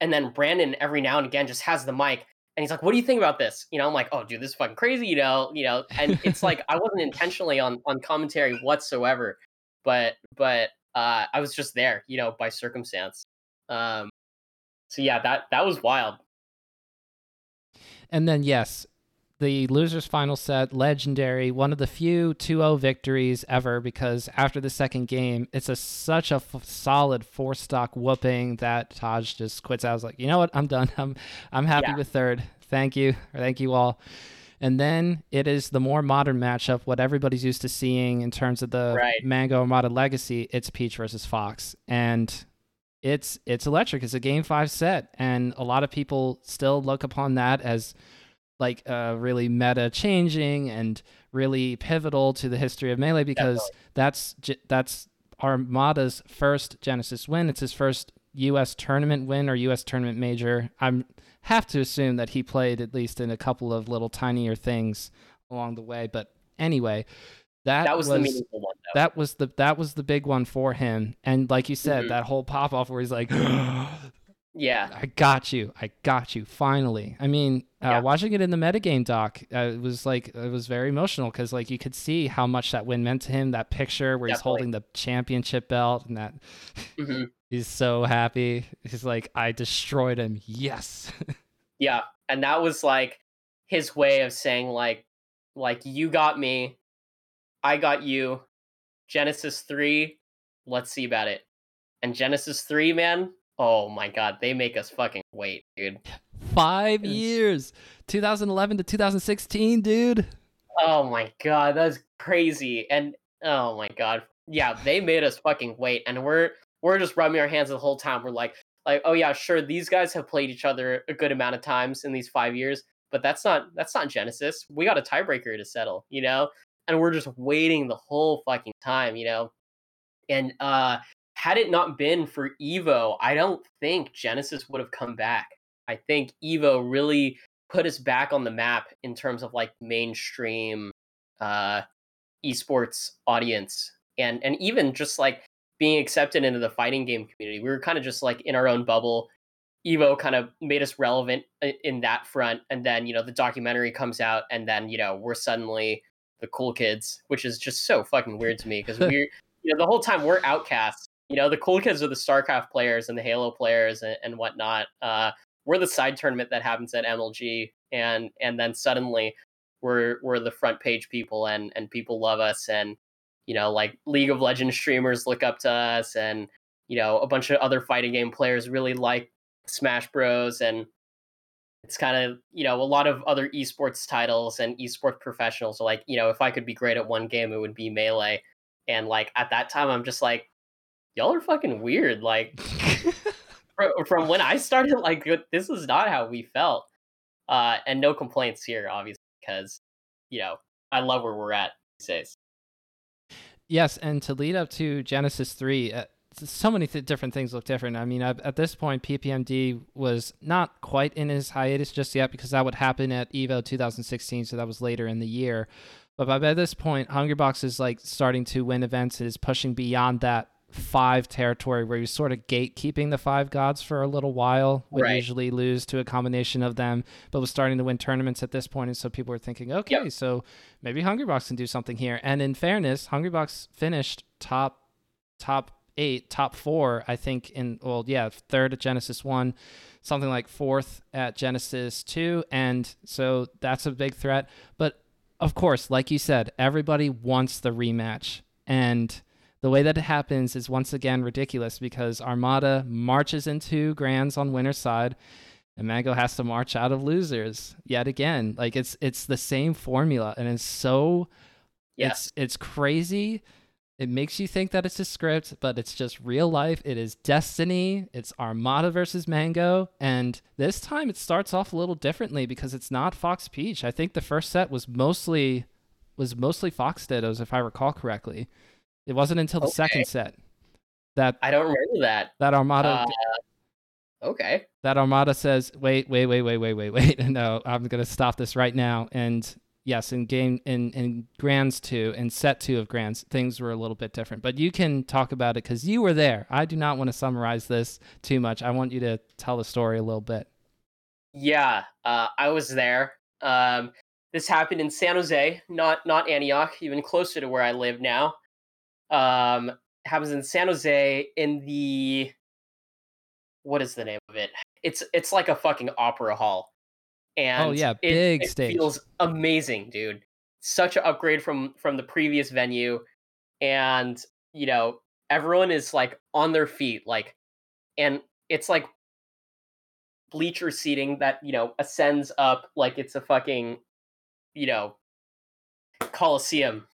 and then Brandon every now and again just has the mic and he's like, "What do you think about this?" You know, I'm like, "Oh, dude, this is fucking crazy," you know, you know, and it's like I wasn't intentionally on on commentary whatsoever, but but uh, I was just there, you know, by circumstance. Um, so yeah, that that was wild. And then yes, the losers final set legendary one of the few 2-0 victories ever because after the second game it's a such a f- solid four stock whooping that taj just quits. I was like you know what? I'm done. I'm i'm happy yeah. with third. Thank you. Thank you all. And then it is the more modern matchup what everybody's used to seeing in terms of the right. mango armada legacy. It's peach versus fox. And it's it's electric it's a game five set and a lot of people still look upon that as like uh, really meta changing and really pivotal to the history of melee because Definitely. that's that's Armada's first Genesis win. It's his first U.S. tournament win or U.S. tournament major. I have to assume that he played at least in a couple of little tinier things along the way. But anyway, that, that was, was, the meaningful one. Though. That was the that was the big one for him. And like you said, mm-hmm. that whole pop off where he's like, Yeah. I got you. I got you. Finally. I mean, uh, yeah. watching it in the metagame doc, uh, it was like it was very emotional because like you could see how much that win meant to him. That picture where Definitely. he's holding the championship belt and that mm-hmm. he's so happy. He's like, I destroyed him. Yes. yeah, and that was like his way of saying like, like you got me, I got you. Genesis three, let's see about it. And Genesis three, man, Oh my god, they make us fucking wait, dude. Five years, 2011 to 2016, dude. Oh my god, that's crazy. And oh my god, yeah, they made us fucking wait, and we're we're just rubbing our hands the whole time. We're like, like, oh yeah, sure, these guys have played each other a good amount of times in these five years, but that's not that's not Genesis. We got a tiebreaker to settle, you know, and we're just waiting the whole fucking time, you know. And uh had it not been for Evo, I don't think Genesis would have come back. I think Evo really put us back on the map in terms of like mainstream uh esports audience and and even just like being accepted into the fighting game community. We were kind of just like in our own bubble. Evo kind of made us relevant in that front and then, you know, the documentary comes out and then, you know, we're suddenly the cool kids, which is just so fucking weird to me because we're you know, the whole time we're outcasts. You know, the cool kids are the StarCraft players and the Halo players and, and whatnot. Uh, we're the side tournament that happens at MLG, and and then suddenly we're we're the front page people, and and people love us, and you know, like League of Legends streamers look up to us, and you know, a bunch of other fighting game players really like Smash Bros. and it's kind of you know a lot of other esports titles and esports professionals are like you know if i could be great at one game it would be melee. And like at that time i'm just like y'all are fucking weird. Like from when i started like this is not how we felt. Uh and no complaints here obviously because you know i love where we're at these days. Yes and to lead up to genesis 3 uh, so many th- different things look different. I mean, at, at, this point, PPMD was not quite in his hiatus just yet because that would happen at Evo 2016, so that was later in the year. But by, by this point, Hungrybox is like starting to win events. It is pushing beyond that five territory where you're sort of gatekeeping the five gods for a little while. Would right. usually lose to a combination of them, but was starting to win tournaments at this point, and so people were thinking, okay, yep. so maybe Hungrybox can do something here. And in fairness, Hungrybox finished top top eight, top four, I think, in, well, yeah, third at Genesis 1, something like fourth at Genesis 2. And so that's a big threat. But of course, like you said, everybody wants the rematch. And the way that it happens is once again ridiculous because Armada marches into Grands on winner's side. And Mango has to march out of losers yet again. Like it's it's the same formula, and it's so yes. it's it's crazy it makes you think that it's a script, but it's just real life. It is Destiny. It's Armada versus Mango. And this time it starts off a little differently because it's not Fox Peach. I think the first set was mostly was mostly Fox Dittos, if I recall correctly. It wasn't until the okay. second set that I don't remember that. That Armada uh, Okay. That Armada says, wait, wait, wait, wait, wait, wait, wait. No, I'm gonna stop this right now. And yes, in game in in Grands two and set two of Grands, things were a little bit different. But you can talk about it because you were there. I do not want to summarize this too much. I want you to tell the story a little bit. Yeah, uh, I was there. Um, this happened in San Jose, not not Antioch, even closer to where I live now. Um, happens in San Jose in the what is the name of it? It's it's like a fucking opera hall. Oh, and oh yeah, big it, stage. Feels amazing, dude. Such an upgrade from from the previous venue, and you know everyone is like on their feet, like, and it's like bleacher seating that you know ascends up like it's a fucking you know coliseum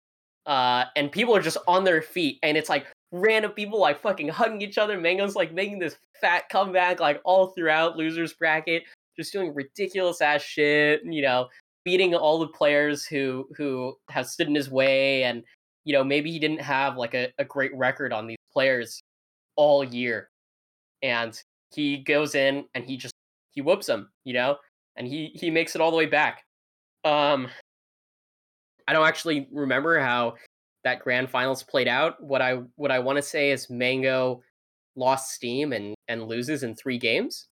uh and people are just on their feet and it's like random people like fucking hugging each other mango's like making this fat comeback like all throughout losers bracket just doing ridiculous ass shit, you know, beating all the players who who have stood in his way and you know, maybe he didn't have like a, a great record on these players all year. And he goes in and he just he whoops them, you know, and he he makes it all the way back. Um I don't actually remember how that grand finals played out. What I what I want to say is Mango lost steam and and loses in 3 games.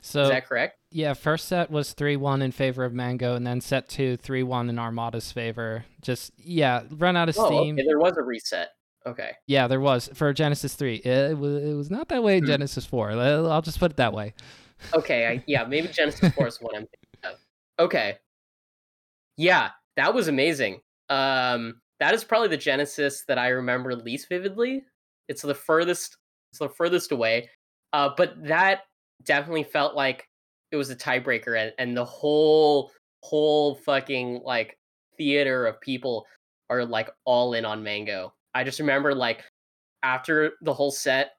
So is that correct? Yeah, first set was three one in favor of Mango, and then set two three one in Armada's favor. Just yeah, run out of oh, steam. Okay. There was a reset. Okay. Yeah, there was for Genesis three. It was it was not that way in hmm. Genesis four. I'll just put it that way. Okay, I, yeah, maybe Genesis four is what I'm thinking of. Okay. Yeah, that was amazing. Um, that is probably the Genesis that I remember least vividly. It's the furthest. It's the furthest away. Uh, but that definitely felt like it was a tiebreaker and, and the whole whole fucking like theater of people are like all in on mango. I just remember like after the whole set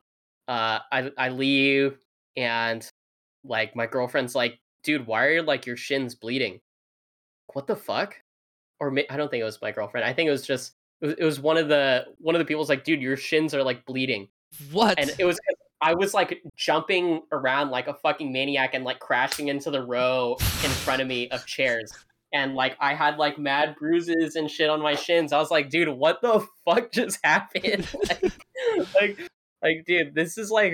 uh i i leave and like my girlfriend's like dude why are like your shins bleeding? What the fuck? Or i don't think it was my girlfriend. I think it was just it was, it was one of the one of the people's like dude your shins are like bleeding. What? and it was I was like jumping around like a fucking maniac and like crashing into the row in front of me of chairs. And like I had like mad bruises and shit on my shins. I was like, dude, what the fuck just happened? like, like, like, dude, this is like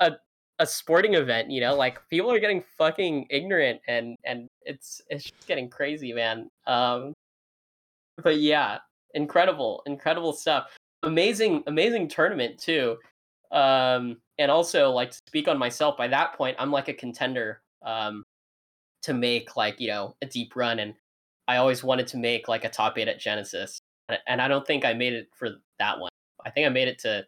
a a sporting event, you know? Like people are getting fucking ignorant and and it's it's just getting crazy, man. Um but yeah, incredible, incredible stuff. Amazing, amazing tournament too. Um, and also like to speak on myself. By that point, I'm like a contender um, to make like you know a deep run, and I always wanted to make like a top eight at Genesis, and I don't think I made it for that one. I think I made it to.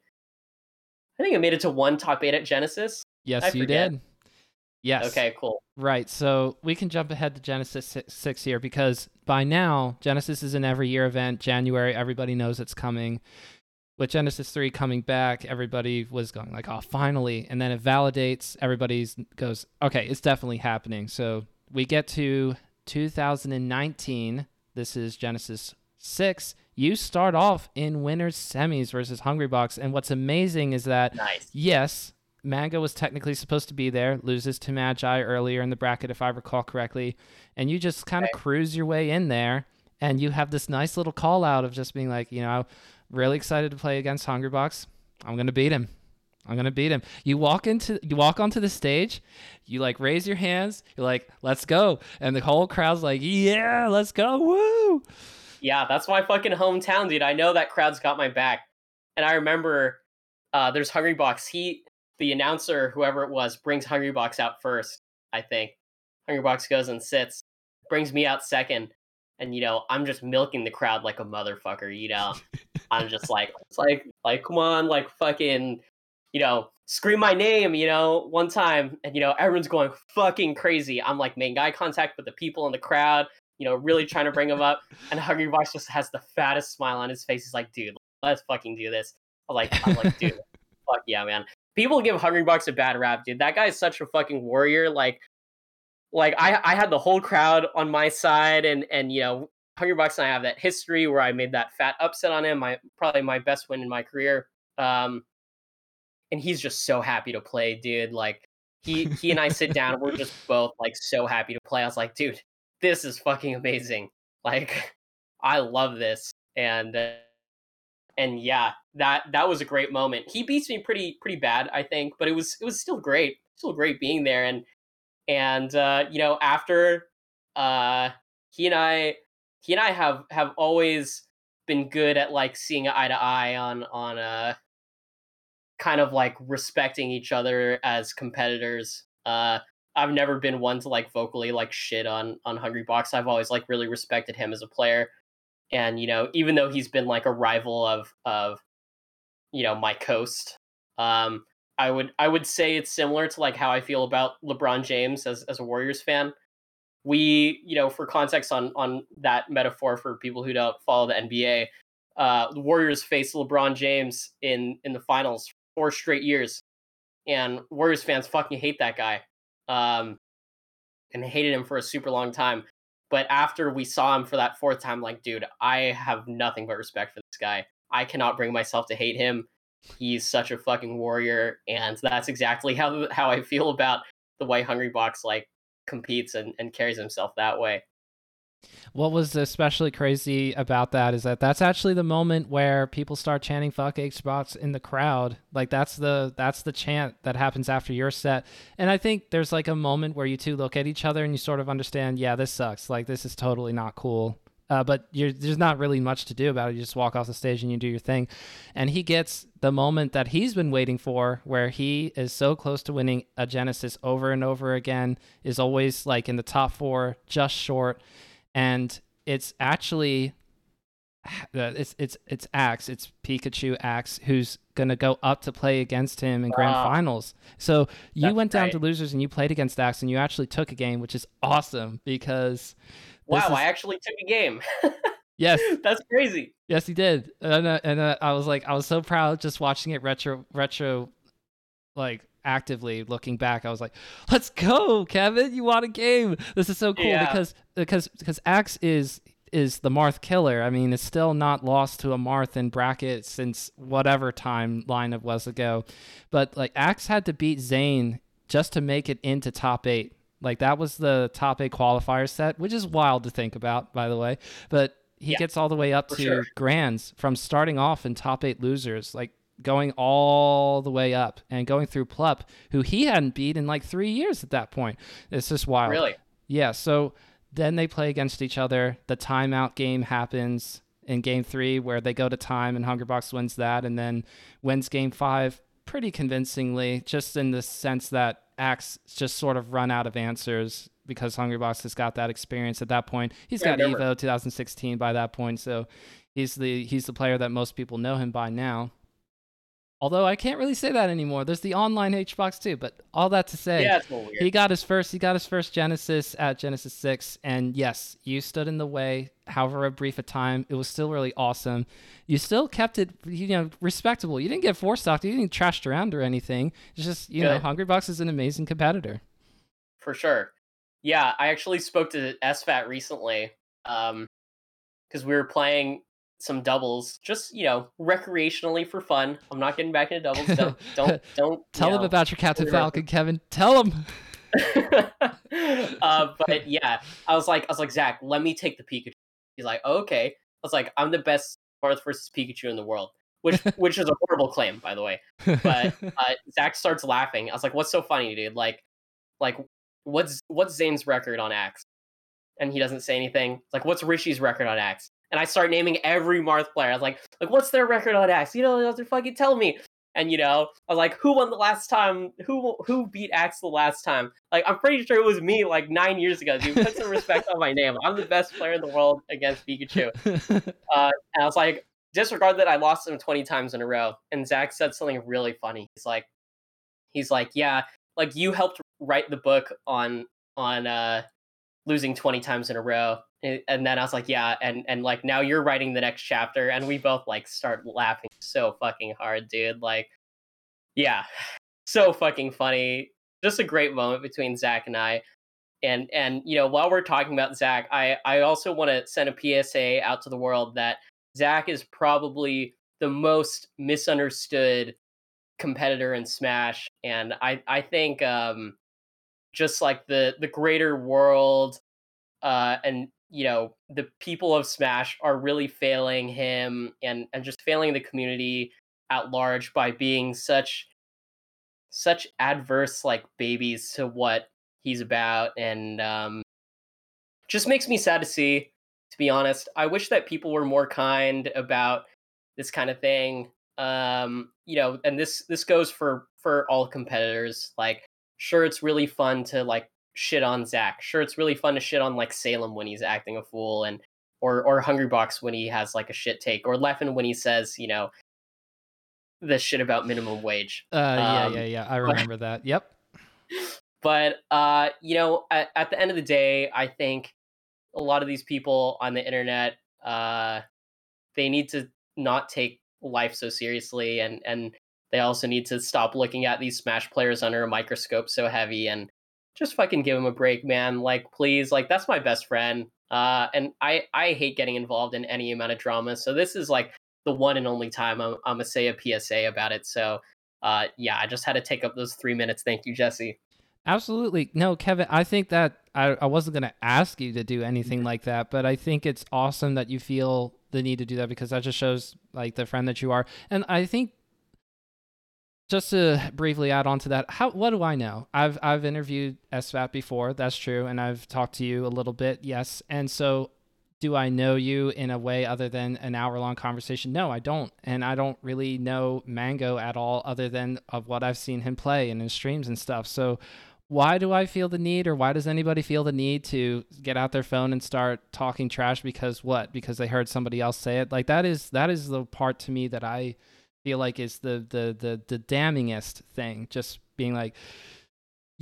I think I made it to one top eight at Genesis. Yes, you did. Yes. Okay, cool. Right. So we can jump ahead to Genesis 6 here because by now, Genesis is an every year event. January, everybody knows it's coming. With Genesis 3 coming back, everybody was going like, oh, finally. And then it validates, everybody goes, okay, it's definitely happening. So we get to 2019. This is Genesis 6. You start off in winners semis versus Hungry Hungrybox. And what's amazing is that, nice. yes, Mango was technically supposed to be there, loses to Magi earlier in the bracket, if I recall correctly. And you just kind of okay. cruise your way in there. And you have this nice little call out of just being like, you know, really excited to play against Hungrybox. I'm to beat him. I'm gonna beat him. You walk into you walk onto the stage, you like raise your hands, you're like, let's go. And the whole crowd's like, yeah, let's go. Woo! Yeah, that's my fucking hometown, dude. I know that crowd's got my back. And I remember uh, there's Hungrybox. He the announcer, whoever it was, brings Hungrybox out first, I think. Hungrybox goes and sits, brings me out second, and you know, I'm just milking the crowd like a motherfucker, you know. I'm just like it's like like come on, like fucking you know, scream my name, you know, one time, and you know, everyone's going fucking crazy. I'm like making eye contact with the people in the crowd, you know, really trying to bring them up. And Hungrybox just has the fattest smile on his face. He's like, dude, let's fucking do this. I'm like, I'm like, dude, fuck yeah, man people give Hungrybox a bad rap, dude. That guy is such a fucking warrior. Like, like I I had the whole crowd on my side, and and you know, Hungrybox and I have that history where I made that fat upset on him. My probably my best win in my career. Um, and he's just so happy to play, dude. Like he he and I sit down, and we're just both like so happy to play. I was like, dude, this is fucking amazing. Like, I love this, and. Uh, and yeah, that that was a great moment. He beats me pretty pretty bad, I think, but it was it was still great, still great being there. And and uh, you know, after uh, he and I he and I have have always been good at like seeing eye to eye on on uh kind of like respecting each other as competitors. Uh, I've never been one to like vocally like shit on on Hungrybox. I've always like really respected him as a player and you know even though he's been like a rival of of you know my coast um i would i would say it's similar to like how i feel about lebron james as, as a warriors fan we you know for context on on that metaphor for people who don't follow the nba uh the warriors faced lebron james in in the finals four straight years and warriors fans fucking hate that guy um and hated him for a super long time but after we saw him for that fourth time, like, dude, I have nothing but respect for this guy. I cannot bring myself to hate him. He's such a fucking warrior, and that's exactly how how I feel about the way Hungrybox like competes and, and carries himself that way. What was especially crazy about that is that that's actually the moment where people start chanting "fuck HBox" in the crowd. Like that's the that's the chant that happens after your set. And I think there's like a moment where you two look at each other and you sort of understand, yeah, this sucks. Like this is totally not cool. Uh, but there's not really much to do about it. You just walk off the stage and you do your thing. And he gets the moment that he's been waiting for, where he is so close to winning a Genesis over and over again, is always like in the top four, just short and it's actually uh, it's it's it's Axe, it's Pikachu Axe who's gonna go up to play against him in grand finals. So you That's went down to losers and you played against Axe and you actually took a game, which is awesome because wow, is... I actually took a game. yes, that's crazy. Yes, he did, and uh, and uh, I was like, I was so proud just watching it retro retro, like actively looking back, I was like, "Let's go, Kevin! You won a game. This is so cool yeah. because because because Axe is is the Marth killer. I mean, it's still not lost to a Marth in bracket since whatever timeline it was ago. But like Axe had to beat Zain just to make it into top eight. Like that was the top eight qualifier set, which is wild to think about, by the way. But he Yeah, gets all the way up to sure. grands from starting off in top eight losers, like going all the way up and going through Plup, who he hadn't beat in like three years at that point. It's just wild. Really? Yeah, so then they play against each other. The timeout game happens in game three where they go to time and Hungrybox wins that and then wins game five pretty convincingly, just in the sense that Axe just sort of run out of answers because Hungrybox has got that experience at that point. He's Yeah, got. Evo 2016 by that point, so he's the he's the player that most people know him by now. Although I can't really say that anymore. There's the online HBox too, but all that to say, Yeah, it's a little weird. he got his first. He got his first Genesis at Genesis Six, and yes, you stood in the way. However, a brief a time, it was still really awesome. You still kept it, you know, respectable. You didn't get four stocked. You didn't trashed around or anything. It's just, you know, Good. Hungrybox is an amazing competitor. for sure. Yeah, I actually spoke to SFAT recently, um, because we were playing some doubles, just you know, recreationally for fun. I'm not getting back into doubles. Don't don't don't Tell them know. about your Captain. Falcon, Kevin. Tell them. uh, but yeah, I was like, I was like, Zach, let me take the Pikachu. He's like, oh, okay. I was like, I'm the best Marth versus Pikachu in the world, which which is a horrible claim, by the way. But uh, Zach starts laughing. I was like, "What's so funny, dude? Like, like what's what's Zain's record on Axe?" And he doesn't say anything. It's like, "What's Rishi's record on Axe?" And I start naming every Marth player. I was like, "Like, what's their record on Axe? You know, they have fucking tell me." And you know, I was like, "Who won the last time? Who who beat Axe the last time?" Like, I'm pretty sure it was me, like nine years ago. Dude, put some respect on my name. I'm the best player in the world against Pikachu. Uh, and I was like, disregard that I lost him 20 times in a row. And Zach said something really funny. He's like, he's like, yeah, like you helped write the book on on uh losing 20 times in a row. And then I was like, yeah, and and like now you're writing the next chapter, and we both like start laughing so fucking hard, dude. Like, yeah, so fucking funny. Just a great moment between Zach and I. And and you know, while we're talking about Zach, I I also want to send a PSA out to the world that Zach is probably the most misunderstood competitor in Smash, and I I think um just like the the greater world uh and you know the people of Smash are really failing him and and just failing the community at large by being such such adverse like babies to what he's about and um just makes me sad to see to be honest. I wish that people were more kind about this kind of thing um you know and this this goes for for all competitors like sure it's really fun to like shit on zach sure it's really fun to shit on like salem when he's acting a fool and or or hungry box when he has like a shit take or leffen when he says you know the shit about minimum wage Uh, yeah, Um, yeah, yeah. I remember that. Yep. but uh you know at, at the end of the day i think a lot of these people on the internet uh they need to not take life so seriously and and they also need to stop looking at these smash players under a microscope so heavy and just fucking give them a break man. Like please like that's my best friend. Uh and i i hate getting involved in any amount of drama. So this is like the one and only time i'm, I'm gonna say a psa about it. So uh yeah i just had to take up those three minutes. Thank you jesse. Absolutely. No, Kevin, I think that I, I wasn't going to ask you to do anything like that, but I think it's awesome that you feel the need to do that because that just shows like the friend that you are. And I think just to briefly add on to that, how what do I know? I've I've interviewed SFAT before, that's true, and I've talked to you a little bit, yes. And so do I know you in a way other than an hour long conversation? No, I don't. And I don't really know Mango at all other than of what I've seen him play and in streams and stuff. So why do I feel the need or why does anybody feel the need to get out their phone and start talking trash because what? Because they heard somebody else say it? Like that is that is the part to me that I feel like is the the the the damningest thing. Just being like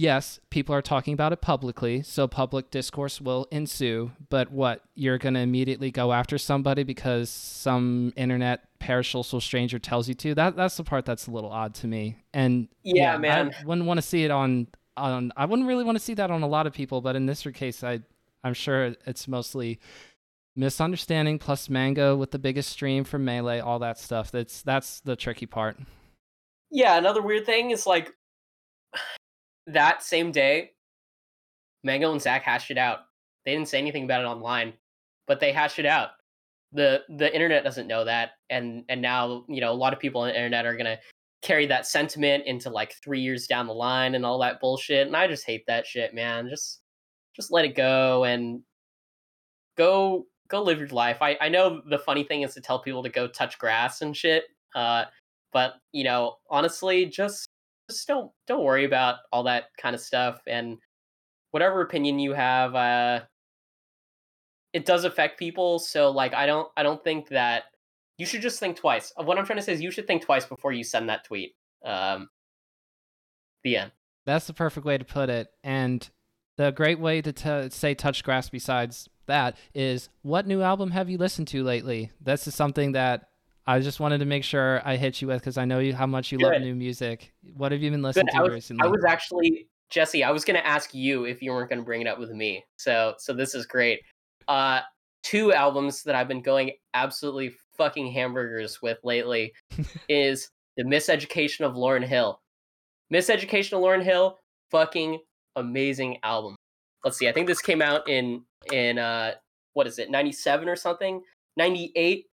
yes, people are talking about it publicly, so public discourse will ensue. But what you're gonna immediately go after somebody because some internet parasocial stranger tells you to? That that's the part that's a little odd to me. And Yeah, man. I wouldn't want to see it on on. I wouldn't really want to see that on a lot of people, but in this case, I I'm sure it's mostly misunderstanding plus mango with the biggest stream from melee all that stuff that's that's the tricky part Yeah, another weird thing is like that same day, Mango and Zach hashed it out. They didn't say anything about it online, but they hashed it out. the The internet doesn't know that, and and now you know a lot of people on the internet are gonna carry that sentiment into like three years down the line and all that bullshit. And I just hate that shit, man. Just just let it go and go go live your life. I I know the funny thing is to tell people to go touch grass and shit. Uh, but you know, honestly, just just don't don't worry about all that kind of stuff and whatever opinion you have uh it does affect people so like i don't i don't think that you should just think twice what i'm trying to say is you should think twice before you send that tweet um the end that's the perfect way to put it and the great way to t- say touch grass besides that is what new album have you listened to lately this is something that I just wanted to make sure I hit you with because I know you how much you Good. love new music. What have you been listening Good. to I was, recently? I was actually Jesse. I was going to ask you if you weren't going to bring it up with me. So so this is great. Uh, two albums that I've been going absolutely fucking hamburgers with lately is the Miseducation of Lauryn Hill. Miseducation of Lauryn Hill, fucking amazing album. Let's see. I think this came out in in uh what is it, 97 or something? 98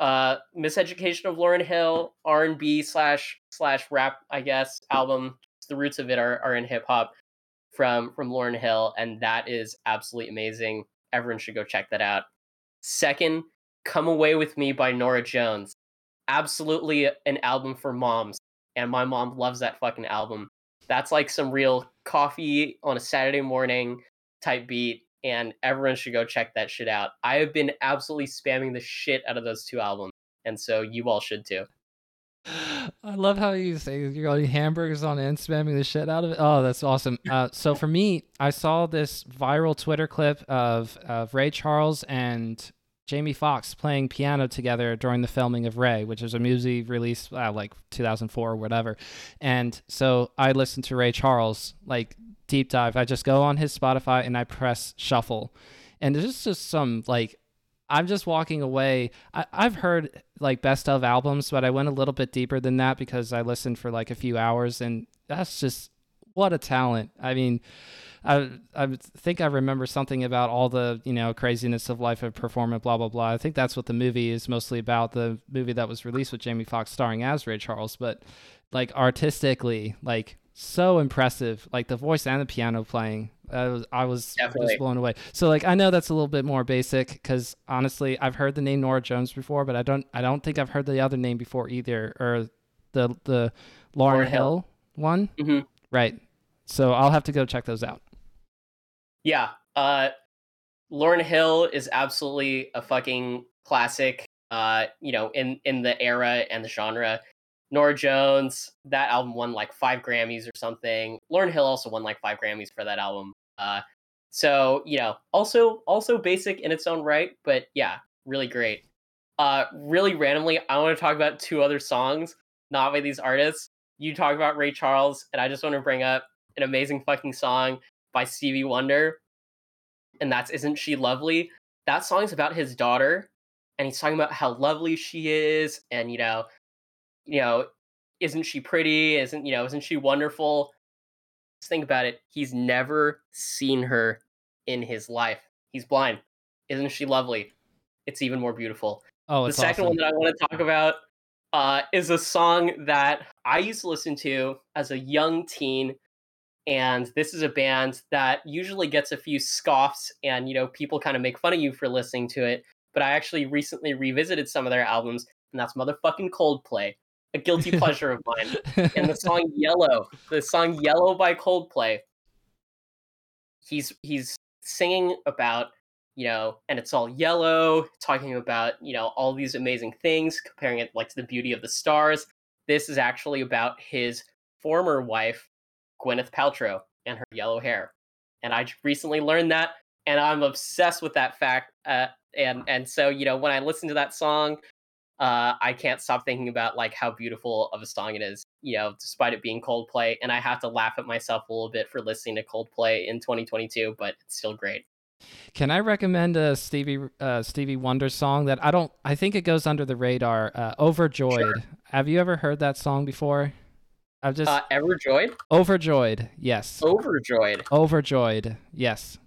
uh miseducation of lauryn hill r&b slash slash rap i guess album the roots of it are, are in hip-hop from from lauryn hill and that is absolutely amazing everyone should go check that out second come away with me by norah jones absolutely an album for moms and my mom loves that fucking album that's like some real coffee on a saturday morning type beat and everyone should go check that shit out. I have been absolutely spamming the shit out of those two albums, and so you all should too. I love how you say you're eating hamburgers on and spamming the shit out of it. Oh, that's awesome. Uh, so for me, I saw this viral Twitter clip of, of Ray Charles and Jamie Foxx playing piano together during the filming of Ray, which is a movie released uh, like 2004 or whatever. And so I listened to Ray Charles like deep dive. I just go on his Spotify and I press shuffle. And there's just some like I'm just walking away. I, have heard like best of albums, but I went a little bit deeper than that because I listened for like a few hours, and that's just what a talent. I mean, I I think I remember something about all the you know craziness of life of performance, blah blah blah. I think that's what the movie is mostly about. The movie that was released with Jamie Foxx starring as Ray Charles, but like artistically, like so impressive. Like the voice and the piano playing, I was I was just blown away. So like I know that's a little bit more basic because honestly, I've heard the name Norah Jones before, but I don't I don't think I've heard the other name before either, or the the Lauryn, Hill. Hill, one. Mm-hmm. Right. So I'll have to go check those out. Yeah. Uh, Lauryn Hill is absolutely a fucking classic. Uh, you know, in in the era and the genre. Norah Jones, that album won like five Grammys or something. Lauryn Hill also won like five Grammys for that album. Uh, so you know, also also basic in its own right, but yeah, really great. Uh, really randomly, I want to talk about two other songs, not by these artists. You talk about Ray Charles, and I just want to bring up an amazing fucking song by Stevie Wonder, and that's "Isn't She Lovely." That song's about his daughter, and he's talking about how lovely she is, and you know you know, isn't she pretty? Isn't you know, isn't she wonderful? Just think about it. He's never seen her in his life. He's blind. Isn't she lovely? It's even more beautiful. Oh, the second awesome. one that I want to talk about uh, is a song that I used to listen to as a young teen, and this is a band that usually gets a few scoffs, and you know people kind of make fun of you for listening to it. But I actually recently revisited some of their albums, and that's motherfucking Coldplay a guilty pleasure of mine. And the song Yellow, the song Yellow by Coldplay. He's he's singing about, you know, and it's all yellow, talking about, you know, all these amazing things, comparing it like to the beauty of the stars. This is actually about his former wife, Gwyneth Paltrow, and her yellow hair. And I recently learned that, and I'm obsessed with that fact. Uh, and and so you know, when I listen to that song, uh, I can't stop thinking about like how beautiful of a song it is, you know, despite it being Coldplay. And I have to laugh at myself a little bit for listening to Coldplay in 2022, but it's still great. Can I recommend a Stevie uh, Stevie Wonder song that I don't? I think it goes under the radar. Uh, Overjoyed. Sure. Have you ever heard that song before? I've just uh, Overjoyed. Overjoyed. Yes. Overjoyed. Overjoyed. Yes.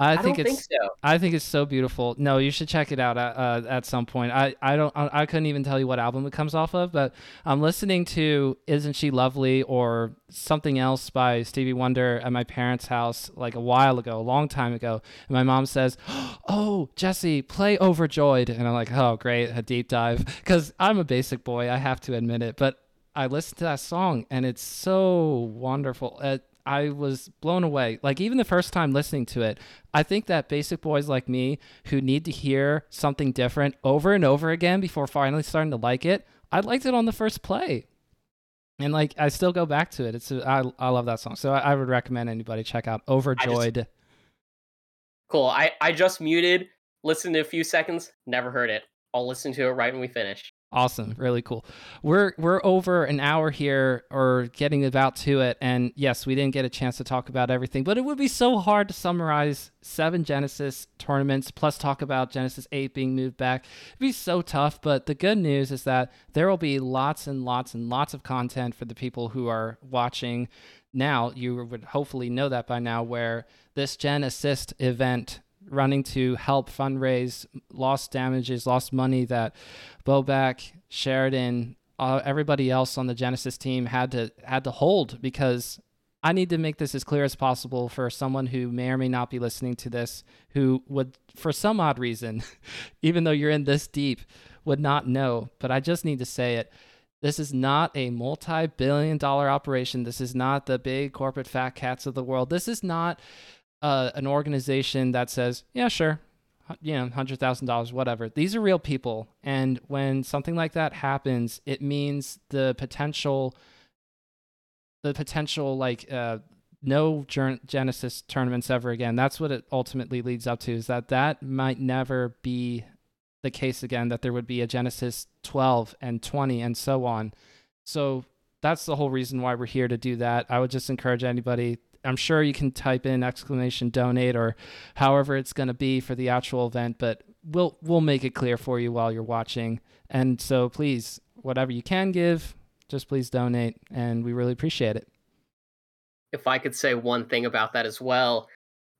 I, I think it's. Think so. I think it's so beautiful. No, you should check it out at, uh, at some point. I, I don't. I, I, couldn't even tell you what album it comes off of, but I'm listening to "Isn't She Lovely" or something else by Stevie Wonder at my parents' house like a while ago, a long time ago. And my mom says, "Oh, Jesse, play Overjoyed," and I'm like, "Oh, great, a deep dive," because I'm a basic boy. I have to admit it, but I listened to that song and it's so wonderful. It, I was blown away. Like even the first time listening to it, I think that basic boys like me who need to hear something different over and over again before finally starting to like it, I liked it on the first play. And like I still go back to it. It's I I love that song. So I, I would recommend anybody check out Overjoyed. Just, cool. I I just muted, listened to a few seconds, never heard it. I'll listen to it right when we finish. Awesome, really cool. We're we're over an hour here, or getting about to it, and yes, we didn't get a chance to talk about everything, but it would be so hard to summarize seven Genesis tournaments plus talk about Genesis Eight being moved back. It'd be so tough. But the good news is that there will be lots and lots and lots of content for the people who are watching now. You would hopefully know that by now, where this Gen Assist event running to help fundraise lost damages, lost money that Bobak, Sheridan, uh, everybody else on the Genesis team had to had to hold because I need to make this as clear as possible for someone who may or may not be listening to this, who would, for some odd reason, even though you're in this deep, would not know. But I just need to say it. This is not a multi billion dollar operation. This is not the big corporate fat cats of the world. This is not uh, an organization that says, yeah, sure, you know, hundred thousand dollars, whatever. These are real people, and when something like that happens, it means the potential, the potential like uh, no Genesis tournaments ever again. That's what it ultimately leads up to. Is that that might never be the case again. That there would be a Genesis 12 and 20 and so on. So that's the whole reason why we're here to do that. I would just encourage anybody I'm sure you can type in exclamation donate or however it's going to be for the actual event, but we'll we'll make it clear for you while you're watching. And so please, whatever you can give, just please donate and we really appreciate it. If I could say one thing about that as well,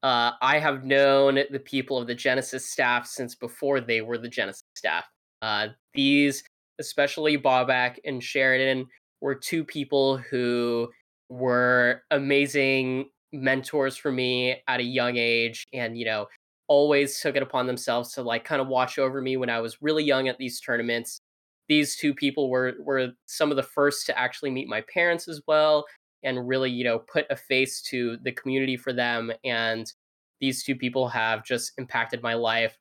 uh, I have known the people of the Genesis staff since before they were the Genesis staff. Uh, these, especially Bobak and Sheridan, were two people who were amazing mentors for me at a young age and you know always took it upon themselves to like kind of watch over me when I was really young at these tournaments. These two people were were some of the first to actually meet my parents as well and really you know put a face to the community for them and these two people have just impacted my life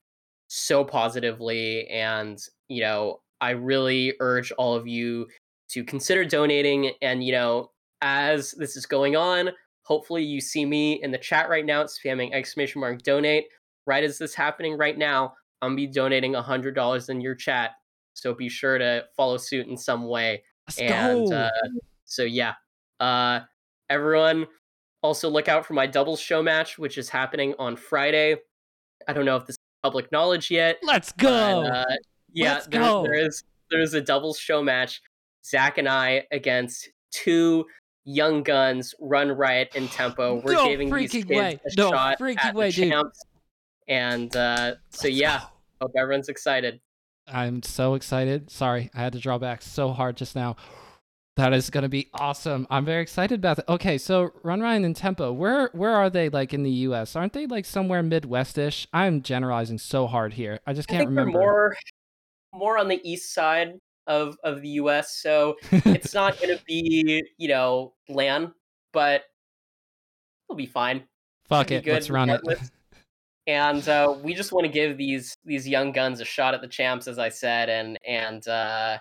so positively and you know I really urge all of you to consider donating and you know as this is going on. Hopefully, you see me in the chat right now, spamming exclamation mark donate. Right as this happening right now, I'm be donating a hundred dollars in your chat. So be sure to follow suit in some way. Let's and uh, so yeah, uh, everyone also look out for my doubles show match, which is happening on Friday. I don't know if this is public knowledge yet. Let's go. But, uh, yeah, Let's there, go. there is there's a doubles show match. Zach and I against two young guns run riot in tempo. We're no giving these kids way. a no shot freaking at way, the champs. Dude. And uh, so yeah, hope everyone's excited. I'm so excited. Sorry, I had to draw back so hard just now. That is going to be awesome. I'm very excited about that. Okay, so Run Ryan and Tempo, where where are they like in the U.S.? Aren't they like somewhere Midwestish? I'm generalizing so hard here. I just can't I remember. More more on the east side of of the U.S. So it's not going to be you know LAN, but it'll be fine. Fuck it, let's run it. and uh, we just want to give these these young guns a shot at the champs, as I said, and and uh,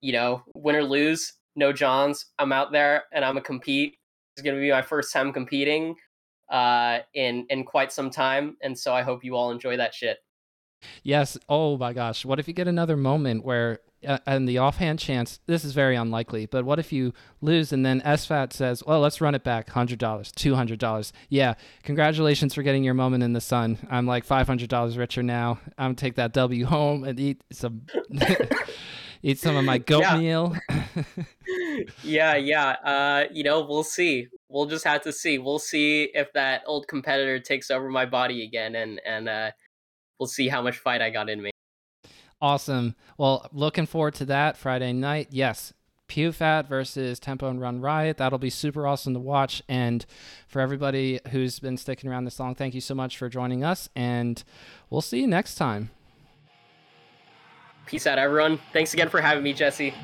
you know, win or lose, no Johns. I'm out there and I'm gonna compete. It's gonna be my first time competing uh, in in quite some time, and so I hope you all enjoy that shit. Yes. Oh my gosh. What if you get another moment where uh, and the offhand chance, this is very unlikely, but what if you lose and then SFAT says, well, let's run it back $100, $200. Yeah, congratulations for getting your moment in the sun. I'm like $500 richer now. I'm going to take that W home and eat some. eat some of my goat yeah. meal. yeah, yeah. Uh, you know, we'll see. We'll just have to see. We'll see if that old competitor takes over my body again, and and uh, we'll see how much fight I got in me. Awesome. Well, looking forward to that Friday night. Yes, PewFat versus Tempo and Run Riot. That'll be super awesome to watch. And for everybody who's been sticking around this long, thank you so much for joining us. And we'll see you next time. Peace out, everyone. Thanks again for having me, Jesse.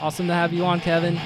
Awesome to have you on, Kevin.